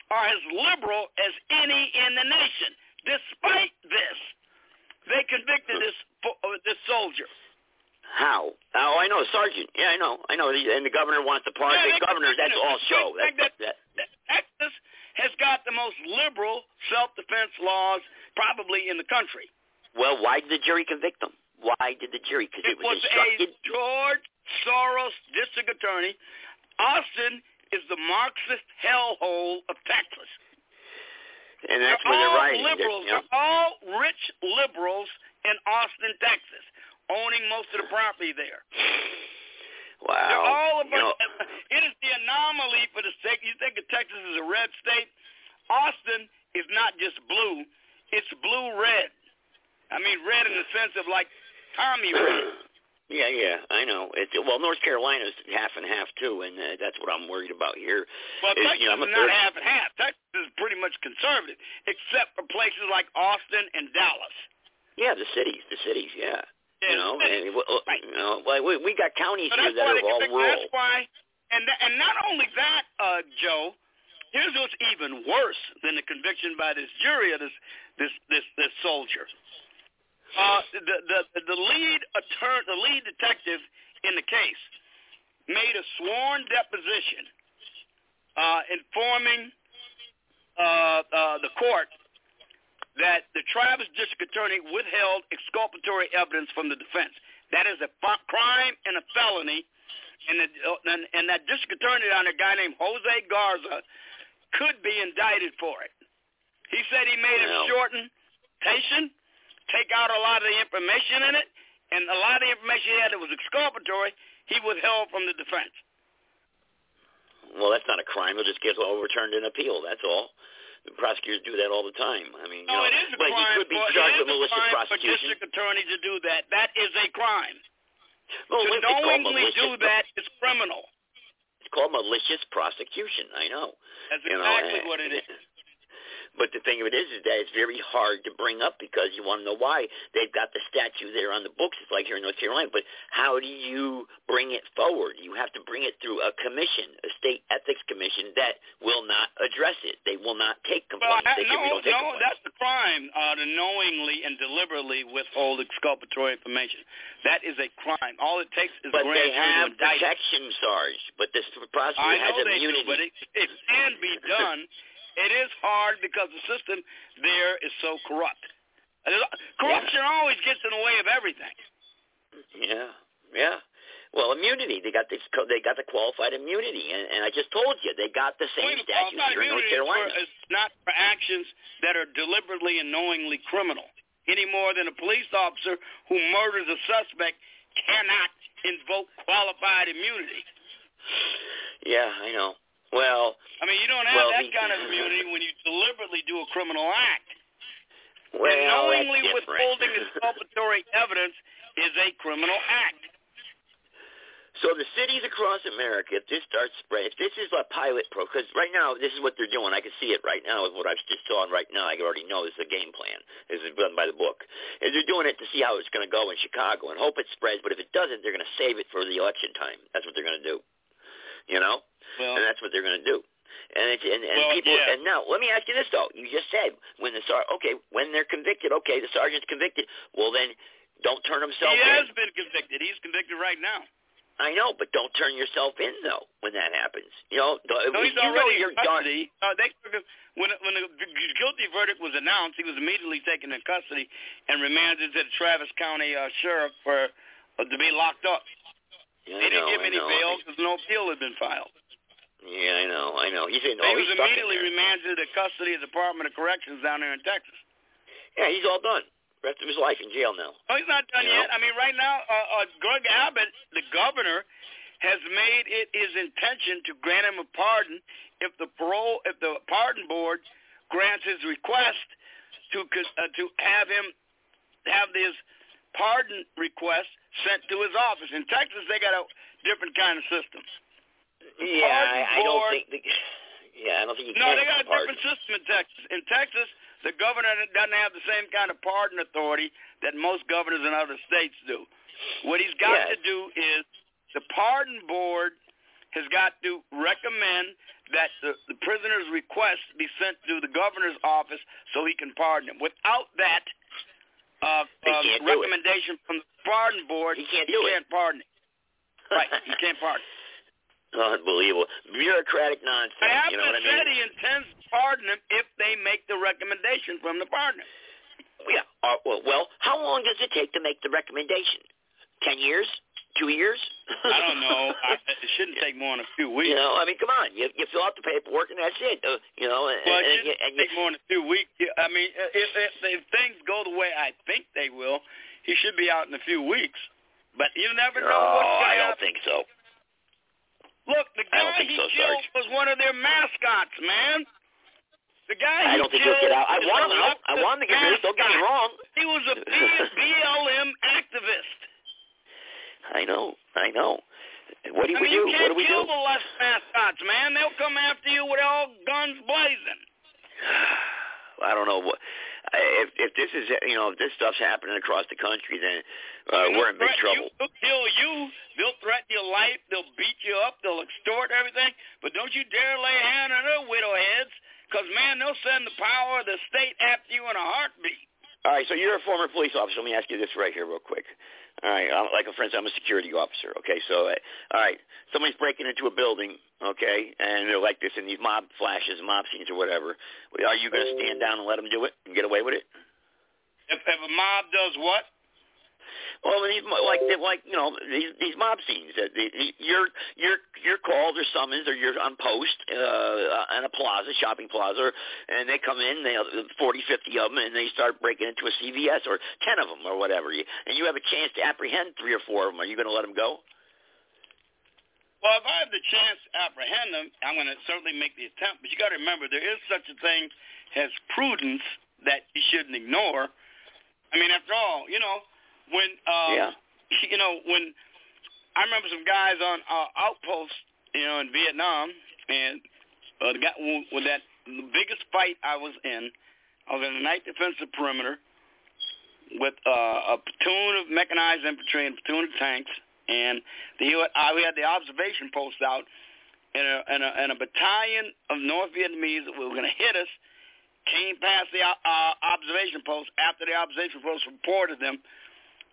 are as liberal as any in the nation. Despite this, they convicted this uh, this soldier. How? Oh, I know, Sergeant. Yeah, I know. I know. And the governor wants to pardon. Yeah, the governor, that's all show. That, that, that, Texas has got the most liberal self-defense laws probably in the country. well, why did the jury convict them? Why did the jury? Because it, It was instructed. a George Soros district attorney. Austin is the Marxist hellhole of Texas. and that's they're when they're. They're- liberals. yeah. They're all rich liberals in Austin, Texas, owning most of the property there. Wow. They're all you know, it is the anomaly for the state. You think of Texas as a red state? Austin is not just blue; it's blue red. I mean, red in the sense of like Tommy red. yeah, yeah, I know. It's well, North Carolina's half and half too, and uh, that's what I'm worried about here. Well, is, Texas you know, is not half and half. Texas is pretty much conservative, except for places like Austin and Dallas. Yeah, the cities, the cities, yeah. You know, and, well, you know, we, we got counties So here that are all rural. That's why, and th- and not only that, uh, Joe. Here's what's even worse than the conviction by this jury of this this this this soldier. Uh, the the the lead attorney, the lead detective in the case, made a sworn deposition uh, informing uh, uh, the court that the Travis District Attorney withheld exculpatory evidence from the defense. That is a f- crime and a felony, and, the, uh, and and that District Attorney on a guy named Jose Garza could be indicted for it. He said he made a Well. shortentation, take out a lot of the information in it, and a lot of the information he had that was exculpatory, he withheld from the defense. Well, that's not a crime. It'll just get overturned in appeal. That's all. Prosecutors do that all the time. I mean, you No, know, it is a but crime. he could be charged with malicious crime for prosecution. district attorney to do that. That is a crime. Well, to knowingly do that is criminal. It's called malicious prosecution. I know. That's You know, exactly eh, what it is. But the thing of it is, is that it's very hard to bring up because you want to know why. They've got the statute there on the books. It's like here in North Carolina. But how do you bring it forward? You have to bring it through a commission, a state ethics commission that will not address it. They will not take Well, complaints. I, they no, don't take no, complaints. that's the crime, uh, to knowingly and deliberately withhold exculpatory information. That is a crime. All it takes is But grand they have protection, Sarge. But this prosecutor I has know they immunity. do, but it, it can be done. it is hard because the system there is so corrupt. Corruption always gets in the way of everything. Yeah, yeah. Well, immunity. They got this. They got the qualified immunity, and, and I just told you they got the same Wait, statute here in North is for- Carolina. is not for actions that are deliberately and knowingly criminal, any more than a police officer who murders a suspect cannot invoke qualified immunity. Yeah, I know. Well, I mean, you don't have Well, that kind of immunity when you deliberately do a criminal act. well, and knowingly withholding exculpatory evidence is a criminal act. So the cities across America, if this starts spreading, if this is a pilot pro, because right now this is what they're doing. I can see it right now with what I've just saw right now. I already know this is a game plan. This is done by the book. And they're doing it to see how it's going to go in Chicago and hope it spreads. But if it doesn't, they're going to save it for the election time. That's what they're going to do. You know, well, and that's what they're going to do. And it's and, and Well, people yeah. and now let me ask you this though. You just said when the sar okay when they're convicted, okay, the sergeant's convicted. Well then, don't turn himself in he in. has been convicted. He's convicted right now. I know, but don't turn yourself in though when that happens. You know, No, he's you know already you're in done. custody. Uh, they, when when the guilty verdict was announced, he was immediately taken in custody and remanded to the Travis County uh, sheriff for uh, to be locked up. Yeah, they didn't know, give I any know. bail because no appeal had been filed. Yeah, I know, I know. He's in. he was immediately remanded to the custody of the Department of Corrections down there in Texas. Yeah, he's all done. Rest of his life in jail now. Oh, he's not done You know? yet. I mean, right now, uh, uh, Greg Abbott, the governor, has made it his intention to grant him a pardon if the parole, if the pardon board grants his request to uh, to have him have his pardon request sent to his office. In Texas, they got a different kind of system. Yeah, I, I don't think. The, yeah, I don't think you No, can. they got a pardon. different system in Texas. In Texas, the governor doesn't have the same kind of pardon authority that most governors in other states do. What he's got Yeah. to do is the pardon board has got to recommend that the, the prisoner's request be sent to the governor's office so he can pardon him. Without that uh, uh, can't do it. recommendation from the pardon board, He can't do it. can't pardon him. Right, he can't pardon. Unbelievable. Bureaucratic nonsense. You know what I said he intends to pardon him if they make the recommendation from the partner. Yeah. Uh, well, well, how long does it take to make the recommendation? Ten years? Two years? I don't know. I, it shouldn't take more than a few weeks. You know, I mean, come on. You you fill out the paperwork and that's it. Uh, you know, and, well, it and, shouldn't and you, take more than a few weeks. I mean, if, if, if things go the way I think they will, he should be out in a few weeks. But you never know oh, what's I don't happen. think so. Look, the guy he so, killed Sarge. was one of their mascots, man. The guy I he don't think he'll get out. I want him out. I want him to get released. Don't get me wrong. He was a B- BLM activist. I know. I know. What do I we mean, do? you can't do we kill do? the left mascots, man. They'll come after you with all guns blazing. I don't know what. If if this is you know if this stuff's happening across the country, then uh, we're in big trouble. You, they'll kill you. They'll threaten your life. They'll beat you up. They'll extort everything. But don't you dare lay a hand on their widow heads, because man, they'll send the power of the state after you in a heartbeat. All right, so you're a former police officer. Let me ask you this right here, real quick. All right, like for instance, I'm a security officer. Okay, so uh, all right, somebody's breaking into a building. Okay, and they're like this in these mob flashes, mob scenes, or whatever. Are you going to stand down and let them do it and get away with it? If, if a mob does what? Well, these like like you know these these mob scenes. That you're you're you're called or summoned or you're on post uh, in a plaza, shopping plaza, and they come in, they forty, fifty of them, and they start breaking into a CVS or ten of them or whatever. And you have a chance to apprehend three or four of them. Are you going to let them go? Well, if I have the chance to apprehend them, I'm going to certainly make the attempt. But you got to remember, there is such a thing as prudence that you shouldn't ignore. I mean, after all, you know, when um, Yeah. you know when I remember some guys on uh, outposts, you know, in Vietnam, and uh, the guy with that the biggest fight I was in, I was in the night defensive perimeter with uh, a platoon of mechanized infantry and a platoon of tanks, and the uh, we had the observation post out, and a, and a, and a battalion of North Vietnamese that were going to hit us came past the uh, observation post after the observation post reported them.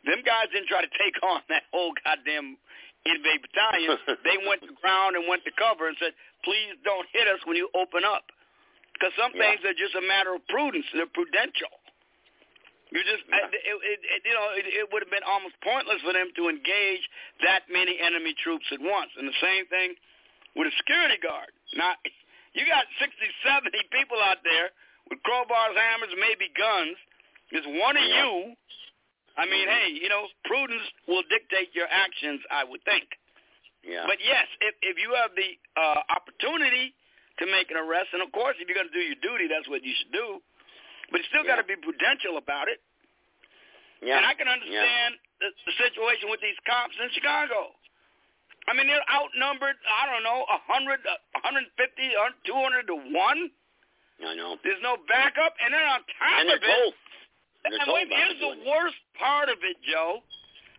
Them guys didn't try to take on that whole goddamn invade battalion. they went to ground and went to cover and said, please don't hit us when you open up. Because some Yeah. things are just a matter of prudence. They're prudential. You just, Yeah. it, it, it, you know, it, it would have been almost pointless for them to engage that many enemy troops at once. And the same thing with a security guard. Now, you got 60, 70 people out there with crowbars, hammers, maybe guns. There's one of Yeah. you. I mean, hey, you know, prudence will dictate your actions, I would think. Yeah. But yes, if if you have the uh, opportunity to make an arrest, and of course, if you're going to do your duty, that's what you should do. But you still got to be prudential about it. yeah. And I can understand the, the situation with these cops in Chicago. I mean, they're outnumbered. I don't know, a hundred, a hundred fifty, two hundred to one. I know. There's no backup, and then on top And of they're it, told. They're and wait, here's the worst part of it, Joe.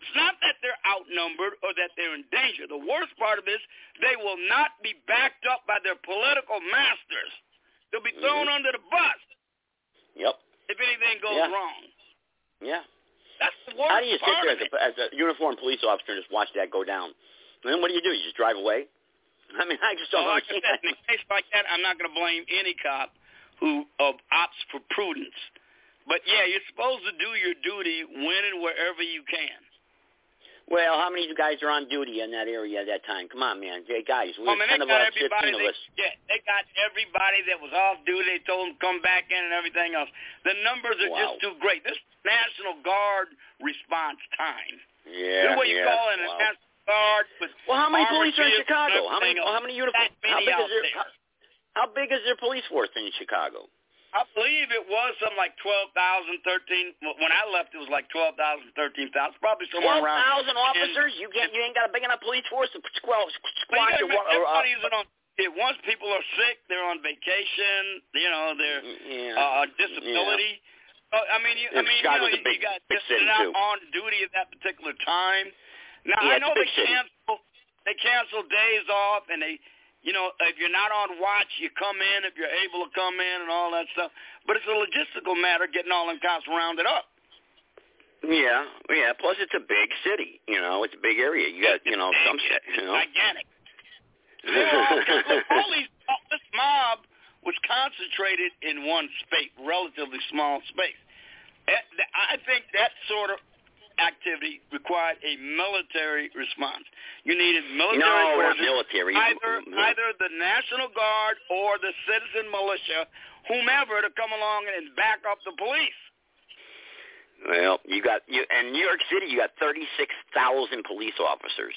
It's not that they're outnumbered or that they're in danger. The worst part of this, they will not be backed up by their political masters. They'll be thrown under the bus Yep. if anything goes Yeah. wrong. Yeah. That's the worst How do you sit part there as a, as a uniformed police officer and just watch that go down? And then what do you do? You just drive away? I mean, I just don't Well, like I understand. said, in a case like that, I'm not going to blame any cop who uh, opts for prudence. But yeah, you're supposed to do your duty when and wherever you can. Well, how many of you guys are on duty in that area at that time? Come on, man. Hey, guys, we Well, were oh, I 10 of us, 15 everybody. of They, yeah, they got everybody that was off duty. They told them to come back in and everything else. The numbers are Wow. just too great. This National Guard response time. Yeah, what you yeah. call it, a. National Guard with Well, how many police are in Chicago? How many? everything How many uniform? That How big is there. How, how big is their police force in Chicago? I believe it was something like 12,000, 13. When I left, it was like 12,000, 13,000. Probably somewhere Twelve around. thousand officers? You can't. You ain't got a big enough police force to squash, Well, you squash gotta or, or, uh, on. Yeah, once people are sick, they're on vacation. You know, they're yeah. uh, disability. Uh, I mean, you, I mean, you, know, big- you got big city, not too. on duty at that particular time. Now I Yeah, it's know they city. cancel they cancel days off, and they, you know, if you're not on watch, you come in if you're able to come in and all that stuff. But it's a logistical matter getting all them cops rounded up. Yeah, yeah. Plus, it's a big city. You know, it's a big area. You got, you know, some, shit, you know. Gigantic. Look, all this mob was concentrated in one space, relatively small space. Eh, I think that sort of activity required a military response. You needed military no, forces, military. either No. either the National Guard or the citizen militia, whomever, to come along and back up the police. Well, you got you in New York City. You got thirty-six thousand police officers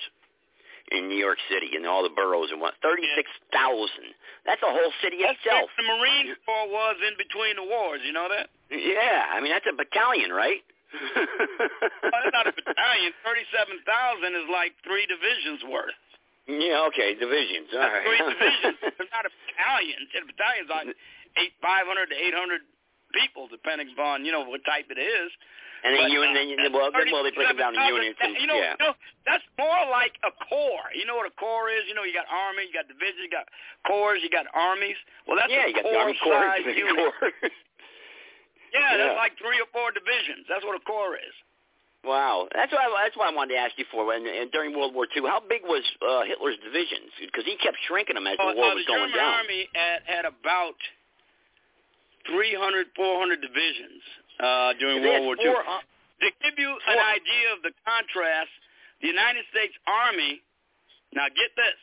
in New York City in all the boroughs and what? Thirty-six thousand. That's a whole city That's itself. what the Marine Corps was in between the wars. You know that? Yeah, I mean that's a battalion, right? Well, not a battalion. Thirty-seven thousand is like three divisions worth. Yeah, okay, divisions. All right. Three divisions. It's not a battalion. A battalion's like eight, five hundred to eight hundred people, depending upon you know what type it is. and then you and then you, uh, well, then, well they break them down to 37,000, units. And, You know, yeah. you know, that's more like a corps. You know what a corps is? You know, you got army, you got divisions, you got corps, you got armies. Well, that's yeah, a you got the Army Corps, unit. Corps. Yeah, that's like three or four divisions. That's what a corps is. Wow, that's what I, that's what I wanted to ask you for. And, and during World War II, how big was uh, Hitler's divisions? Because he kept shrinking them as Uh, the war uh, was the going German down. The Army had, had about 300, 400 divisions uh, during World War II. uh, To give you an idea of the contrast, the United States Army, now get this,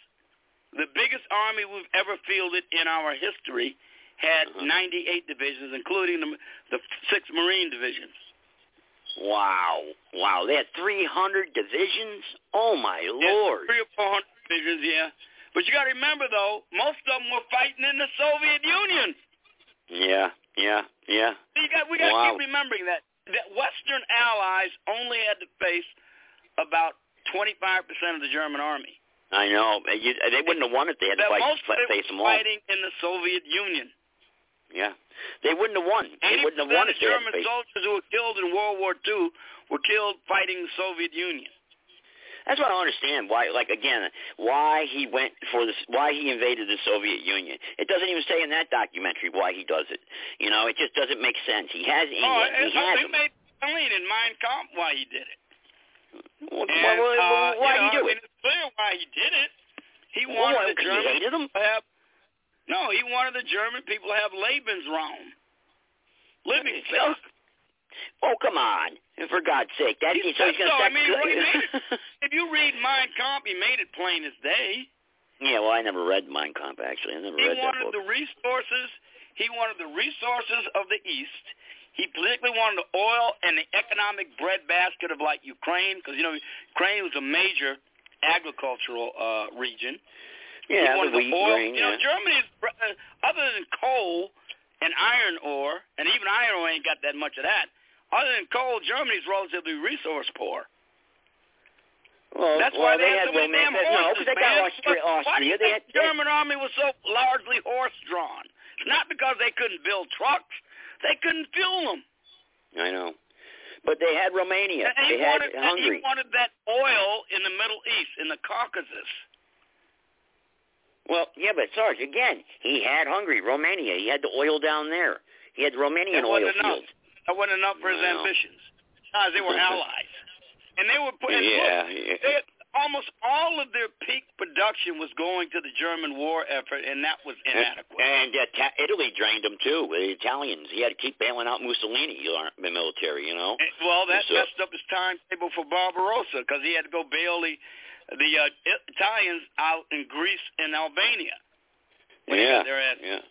the biggest army we've ever fielded in our history had Uh-huh. 98 divisions, including the, the six Marine divisions. Wow, wow, they had 300 divisions. Oh my lord! Three or 400 divisions, yeah. But you got to remember, though, most of them were fighting in the Soviet Union. Yeah, yeah, yeah. So you got, we got to Wow. keep remembering that that Western allies only had to face about 25% of the German army. I know. You, they wouldn't have won if they had to fight, most of face them all. fighting in the Soviet Union. Yeah, they wouldn't have won. They 80% wouldn't have won if they German soldiers who were killed in World War II were killed fighting the Soviet Union. That's what I don't understand. Why, like again, why he went for this? Why he invaded the Soviet Union? It doesn't even say in that documentary why he does it. You know, it just doesn't make sense. He has Oh, England. he has they made plain in Mein Kampf why he did it. Well, And, well, well, uh, why you he do I it? mean, it's clear why he did it. He Well, wanted why- the he Germans hated to have. No, he wanted the German people to have Lebensraum, living space. Oh, come on! For God's sake, that He means so he's so. I mean, he made it, if you read Mein Kampf, he made it plain as day. yeah, well, I never read Mein Kampf actually. I never He read that wanted book. the resources. He wanted the resources of the East. He politically wanted the oil and the economic breadbasket of like Ukraine, because you know Ukraine was a major agricultural uh, region. Yeah, he the wheat, oil. grain, you know, yeah. Germany uh, other than coal and iron ore, and even iron ore ain't got that much of that. Other than coal, Germany's relatively resource poor. Well, That's well, why they, had had so many damn horses, no, because they man. got Austria. Why do you They think had, the German army was so largely horse-drawn? It's not because they couldn't build trucks. They couldn't fuel them. I know. But they had Romania. And they had wanted, Hungary. he wanted that oil in the Middle East, in the Caucasus. Well, yeah, but Sarge, again, he had Hungary, Romania. He had the oil down there. He had Romanian That oil wasn't enough. fields. That wasn't enough for his ambitions. Besides, they were allies. And they were putting, Yeah, look, yeah. they almost all of their peak production was going to the German war effort, and that was inadequate. And uh, ta- Italy drained them too. The Italians. He had to keep bailing out Mussolini, the military. You know. And, well, that So- messed up his timetable for Barbarossa because he had to go bail the the uh, Italians out in Greece and Albania. yeah. got their ass- Yeah.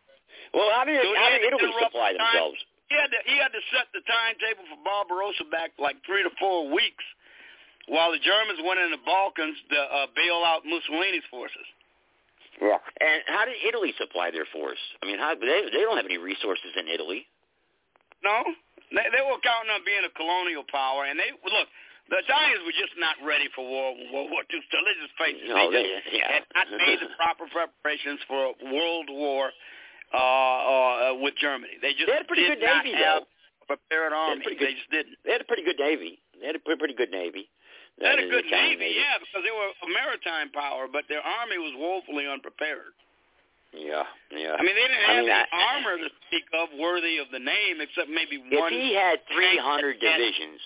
Well, how did So how did Italy supply the themselves? He had to he had to set the timetable for Barbarossa back like three to four weeks, while the Germans went in the Balkans to uh, bail out Mussolini's forces. Yeah. And how did Italy supply their force? I mean, how they they don't have any resources in Italy. No, they, they were counting on being a colonial power, and they look. The Italians were just not ready for war World War II. So let's just face it, No, they, they- just yeah. had not made the proper preparations for a world war uh, uh, with Germany. They just They had a pretty did good not navy, have though. a prepared army. They good- just didn't. They had a pretty good navy. They had a pretty, good navy. They had a is good Italian navy, yeah, because they were a maritime power, but their army was woefully unprepared. Yeah, yeah. I mean, they didn't I have mean, the I- armor to speak of worthy of the name, except maybe If one. he had 300 divisions,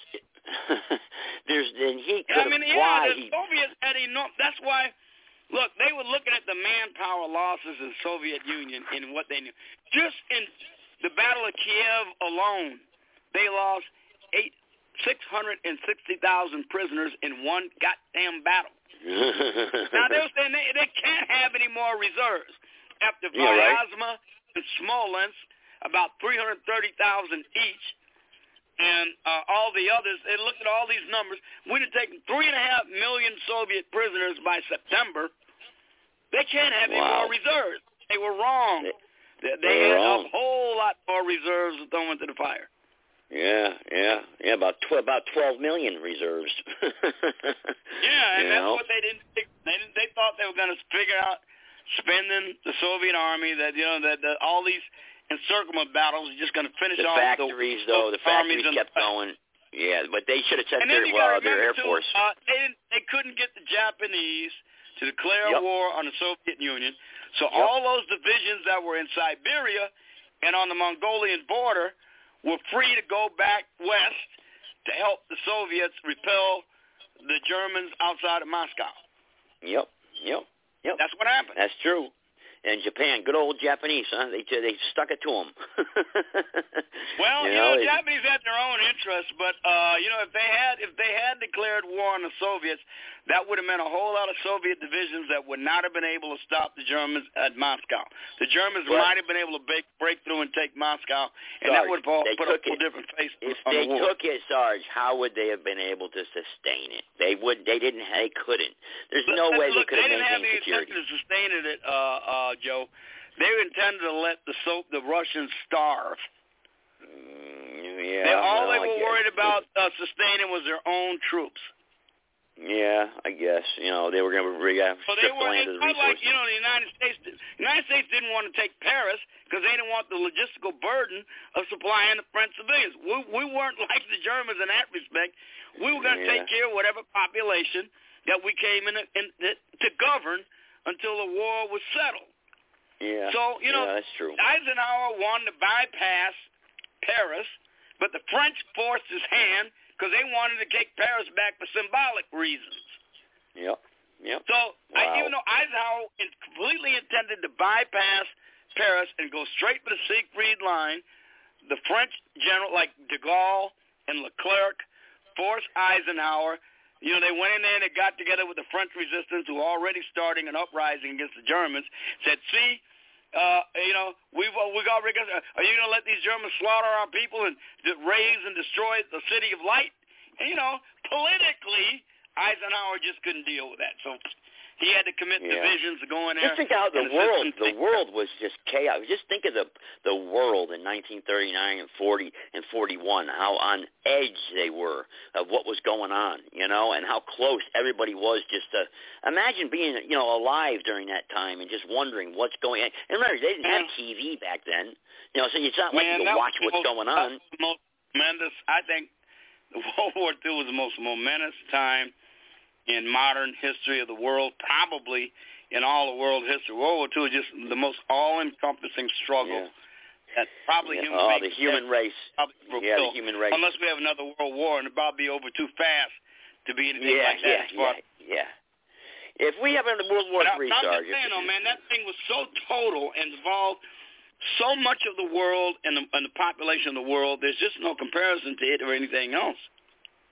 there's then he could I mean, have yeah, why the he Soviets had enough. That's why. Look, they were looking at the manpower losses in Soviet Union and what they knew. Just in the Battle of Kiev alone, they lost eight six hundred and sixty thousand prisoners in one goddamn battle. now they were saying they, they can't have any more reserves after Yeah, right. Vyazma and Smolensk, about three hundred thirty thousand each and uh, all the others, they looked at all these numbers. We'd have taken three and a half million Soviet prisoners by September. They can't have any more reserves. They were wrong. They, they, they had wrong. a whole lot more reserves to throw into the fire. Yeah, yeah, yeah. About tw- about 12 million reserves. Yeah, and You that's know? what they didn't. think- They didn't. They thought they were going to figure out spending the Soviet army that you know that, that all these encirclement battles are just going to finish off the off factories, the, though, the armies factories in the kept going. Yeah, but they should have then their well, their air too, force. uh, they didn't, they couldn't get the Japanese to declare Yep. war on the Soviet Union, so Yep. all those divisions that were in Siberia and on the Mongolian border were free to go back west to help the Soviets repel the Germans outside of Moscow. Yep, yep, yep. That's what happened. That's true. And Japan, good old Japanese, huh? They they stuck it to them. Well, You you, know, know, Japanese had their own interests, but uh, you know, if they had if they had declared war on the Soviets, that would have meant a whole lot of Soviet divisions that would not have been able to stop the Germans at Moscow. The Germans But- might have been able to break break through and take Moscow, and that would have all put a whole it. different face if on they the war. took it, Sarge, how would they have been able to sustain it? They would. They didn't. They couldn't. There's Look, no look, way they could have maintained security. they didn't have the security. intention of sustaining it, uh, uh, Joe. They intended to let the so the Russians starve. Mm, yeah. they, all they were worried about uh, sustaining was their own troops. Yeah, I guess. You know, they were going to uh, So they strip the were. land the not like you know the United States. The United States didn't want to take Paris because they didn't want the logistical burden of supplying the French civilians. We we weren't like the Germans in that respect. We were going to Yeah. take care of whatever population that we came in, in to govern until the war was settled. Yeah. So you know, yeah, that's true. Eisenhower wanted to bypass Paris, but the French forced his hand because they wanted to take Paris back for symbolic reasons. Yep. Yep. So Wow. I, even though Eisenhower completely intended to bypass Paris and go straight for the Siegfried line, the French general like de Gaulle and Leclerc forced Eisenhower. You know, they went in there and they got together with the French resistance who were already starting an uprising against the Germans, said, see, uh, you know, we've, uh, we got, are you going to let these Germans slaughter our people and raze and destroy the city of light? And, you know, politically, Eisenhower just couldn't deal with that. So He had to commit Yeah. divisions to go in there. Just think how the world, the world was just chaos. Just think of the the world in 1939 and 40 and 41. How on edge they were of what was going on, you know, and how close everybody was. Just to imagine being, you know, alive during that time and just wondering what's going. on. And remember, they didn't have TV back then, you know, so it's not like Man, you can watch what's most- going on. most tremendous. I think the World War II was the most momentous time in modern history of the world, probably in all of world history. World War II is just the most all-encompassing struggle that probably Yeah. human Oh, the human race. probably Yeah, the human race. Unless we have another world war, and it'll probably be over too fast to be anything Yeah, like that. yeah, yeah, yeah. If we have a World War but I- Three, but I'm just saying, though, man, that thing was so total and involved so much of the world and the, and the population of the world. There's just no comparison to it or anything else.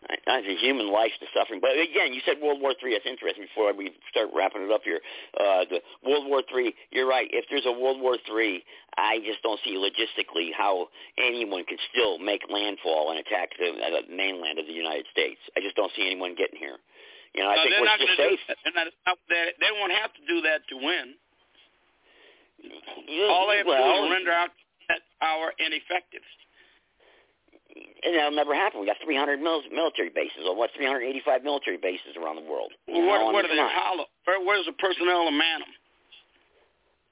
I think human life's the suffering. But again, you said World War Three. That's interesting. Before we start wrapping it up here, uh, the World War Three. You're right. If there's a World War Three, I just don't see logistically how anyone could still make landfall and attack the uh, mainland of the United States. I just don't see anyone getting here. You know, I No, think we're not just safe. Do, not, they, they won't have to do that to win. Yeah, All they have to do is render out that power ineffective. And that'll never happen. We got 300 mil- military bases, or what? 385 military bases around the world. Well, what, what are they? come on. Hollow. Where, where's the personnel to man them?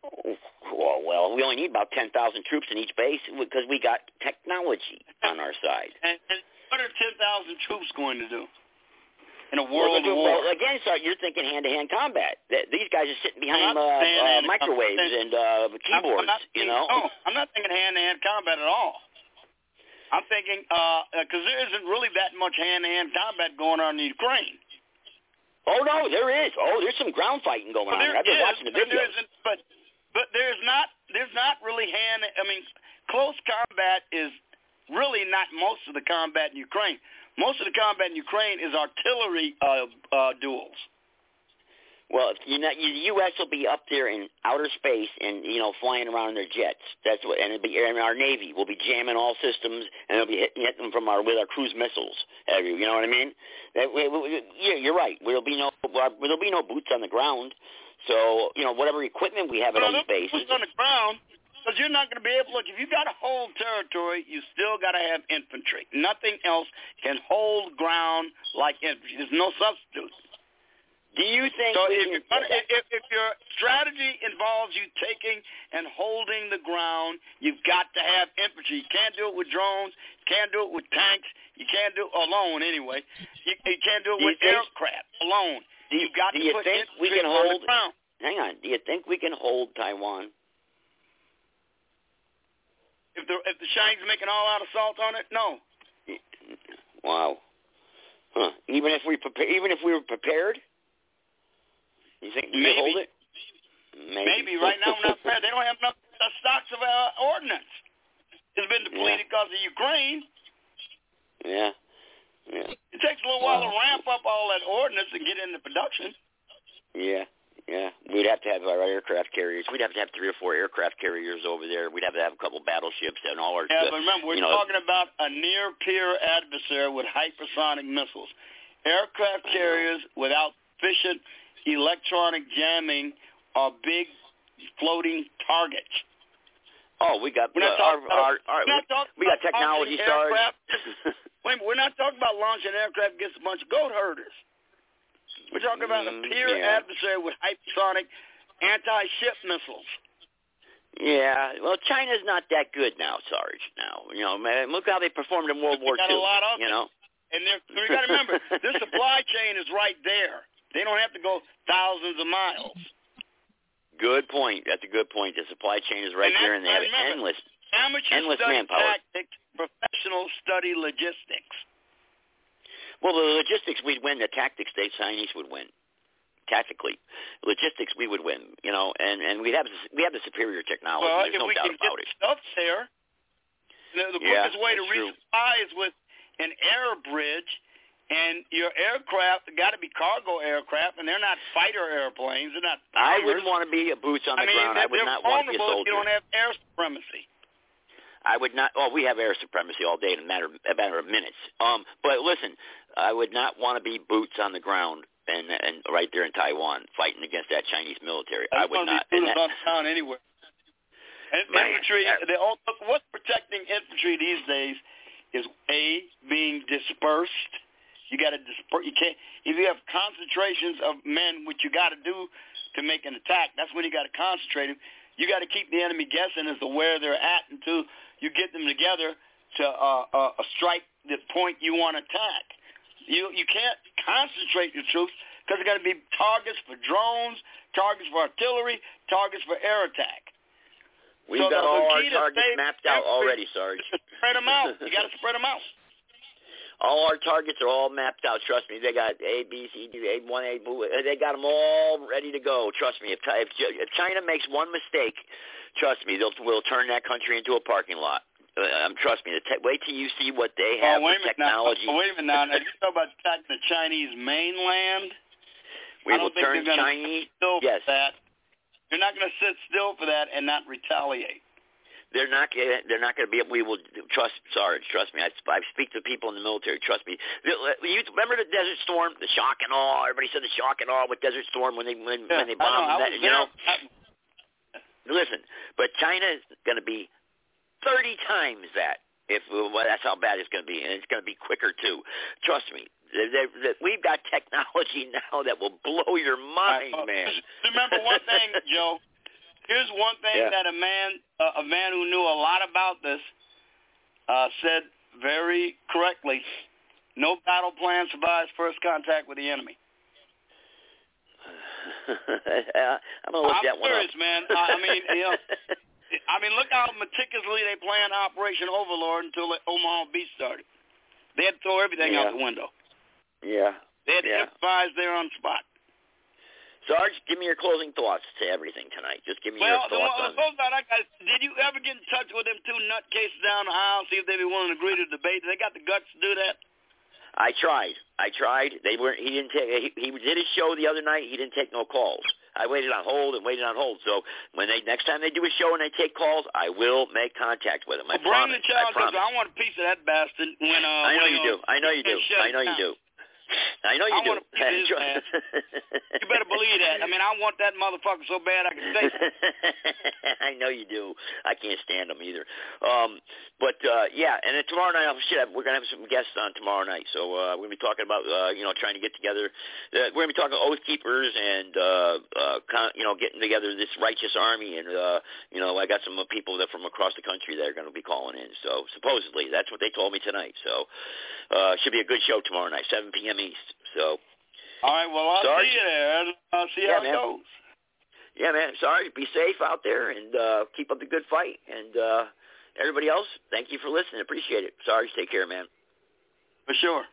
Well, well, we only need about 10,000 troops in each base because we got technology on our side. And, and what are 10,000 troops going to do in a world well, war? well, again, so you're thinking hand-to-hand combat. These guys are sitting behind uh, uh, microwaves and uh, keyboards, I'm, I'm not you know? No, I'm not thinking hand-to-hand combat at all. I'm thinking because there isn't really that much hand-to-hand combat going on in Ukraine. Oh, no, there is. Oh, there's some ground fighting going Well, on there. I've been is, watching the but videos. isn't. But but there's not there's not really hand. I mean, close combat is really not most of the combat in Ukraine. Most of the combat in Ukraine is artillery uh, uh, duels. Well, you know, the U.S. will be up there in outer space and you know flying around in their jets. That's what, and, it'll be, and our Navy will be jamming all systems, and it'll be hitting, hitting them from our with our cruise missiles. Every, you know what I mean? That, we, we, yeah, you're right. There'll be no uh, there'll be no boots on the ground. So you know whatever equipment we have at these bases. boots on the ground, because you're not going to be able. Look, if you got to hold territory, you still got to have infantry. Nothing else can hold ground like infantry. There's no substitute. Do you think so? If, can- if, if your strategy involves you taking and holding the ground, you've got to have infantry. You can't do it with drones. You can't do it with tanks. You can't do it alone anyway. You, you can't do Do it you with think- aircraft alone. Do you, You've got do to you put think we can hold? the ground. Hang on. Do you think we can hold Taiwan? If the if the Chinese make an all-out assault on it, no. Wow. Huh. Even if we prepare, even if we were prepared, you think Maybe. hold it? Maybe, right now we're not prepared. They don't have enough uh, stocks of uh, ordnance. It's been depleted because of Ukraine. yeah. Yeah. It takes a little while to ramp up all that ordnance and get into production. Yeah. Yeah. We'd have to have our aircraft carriers. We'd have to have three or four aircraft carriers over there. We'd have to have a couple battleships and all our. Yeah, uh, but remember, we're you know, talking about a near-peer adversary with hypersonic missiles. Aircraft carriers without efficient electronic jamming are big floating targets. Oh, we got We're uh, not our, talking about- our, our, not we got technology stars. aircraft. Wait, we're not talking about launching aircraft against a bunch of goat herders. We're talking about Mm, a peer yeah. adversary with hypersonic anti-ship missiles. Yeah, well, China's not that good now, Sarge. Now, you know, man, look how they performed in World War got II. a lot of you know, And they're, you got to remember, the supply chain is right there. They don't have to go thousands of miles. good point. That's a good point. The supply chain is right And there, and they have remember, endless. Amateurs Endless study manpower. tactics, professionals study logistics. Well, the logistics we'd win. The tactics, the Chinese would win. Tactically, logistics we would win. You know, and and we have we have the superior technology. well, There's if no we doubt can get about it. stuff there, the, the Yeah, quickest way to true. resupply is with an air bridge, and your aircraft got to be cargo aircraft, and they're not fighter airplanes. They're not. I wouldn't want to be a boots on the I mean, ground. I would not want to be a soldier. you don't have air supremacy. I would not. Oh, we have air supremacy all day in a matter a matter of minutes. Um, but listen, I would not want to be boots on the ground and and right there in Taiwan, fighting against that Chinese military. I, I would not. Be that- on town anywhere. And Man, infantry, that- the, all- what's protecting infantry these days is a being dispersed. You got to disperse. You can't if you have concentrations of men, which you got to do to make an attack. That's when you got to concentrate them. You got to keep the enemy guessing as to where they're at until you get them together to uh, uh, strike the point you want to attack. You you can't concentrate your troops because there got to be targets for drones, targets for artillery, targets for air attack. We've So got all our targets mapped out already, Sarge. Spread them out. You got to spread them out. All our targets are all mapped out. Trust me, they got A, B, C, D, A, one, A, boo. They got them all ready to go. Trust me. If if, if China makes one mistake, trust me, they'll will turn that country into a parking lot. Uh, um, trust me. The te- wait till you see what they have oh, wait for a minute now. technology. Oh, wait a minute now. Now, you talk about attacking the Chinese mainland. we I will turn Chinese. still Yes. that. They're not going to sit still for that and not retaliate. They're not. gonna- They're not going to be. able. We will trust. Sarge, trust me. I, I speak to people in the military. Trust me. You remember the Desert Storm, the shock and awe. Everybody said the shock and awe with Desert Storm when they when, Yeah, when they I know. bombed. I that, you know. there. Listen, but China is going to be 30 times that. If well, that's how bad it's going to be, and it's going to be quicker too. Trust me. They, they, they, we've got technology now that will blow your mind, Uh, man. Remember one thing, Joe. Here's one thing Yeah. that a man, uh, a man who knew a lot about this, uh, said very correctly. No battle plan survives first contact with the enemy. I'm to look I'm that one up. serious, man. I, I mean, you know, I mean, look how meticulously they planned Operation Overlord until the Omaha Beach started. They had to throw everything Yeah. out the window. yeah. They had to Yeah. improvise there on the spot. Sarge, give me your closing thoughts to everything tonight. Just give me Well, your thoughts well, on the thought about that guy, did you ever get in touch with them two nutcases down the aisle, see if they'd be willing to agree to debate? They got the guts to do that? I tried. I tried. They weren't. He didn't take. He, he did his show the other night. He didn't take no calls. I waited on hold and waited on hold. So when they next time they do a show and they take calls, I will make contact with them. I Well, bring promise. the challenge I promise. I want a piece of that bastard when uh. I know when, you uh, do. I know you do. I know you do. I know you I do. want a piece of his ass. You better believe that. I mean, I want that motherfucker so bad I can say. I know you do. I can't stand them either. Um, but uh, yeah, and then tomorrow night, oh, shit, we're gonna have some guests on tomorrow night. So uh, we're gonna be talking about uh, you know trying to get together. Uh, we're gonna be talking oath keepers and uh, uh, con- you know getting together this righteous army. And uh, you know I got some uh, people that from across the country that are gonna be calling in. So supposedly that's what they told me tonight. So uh, should be a good show tomorrow night, 7 p.m. East. So. All right, well, I'll Sarge? see you there. I'll see Yeah, how it goes. Yeah, man. Sorry. Be safe out there and uh, keep up the good fight. And uh, everybody else, thank you for listening. Appreciate it. Sorry. Take care, man. For sure.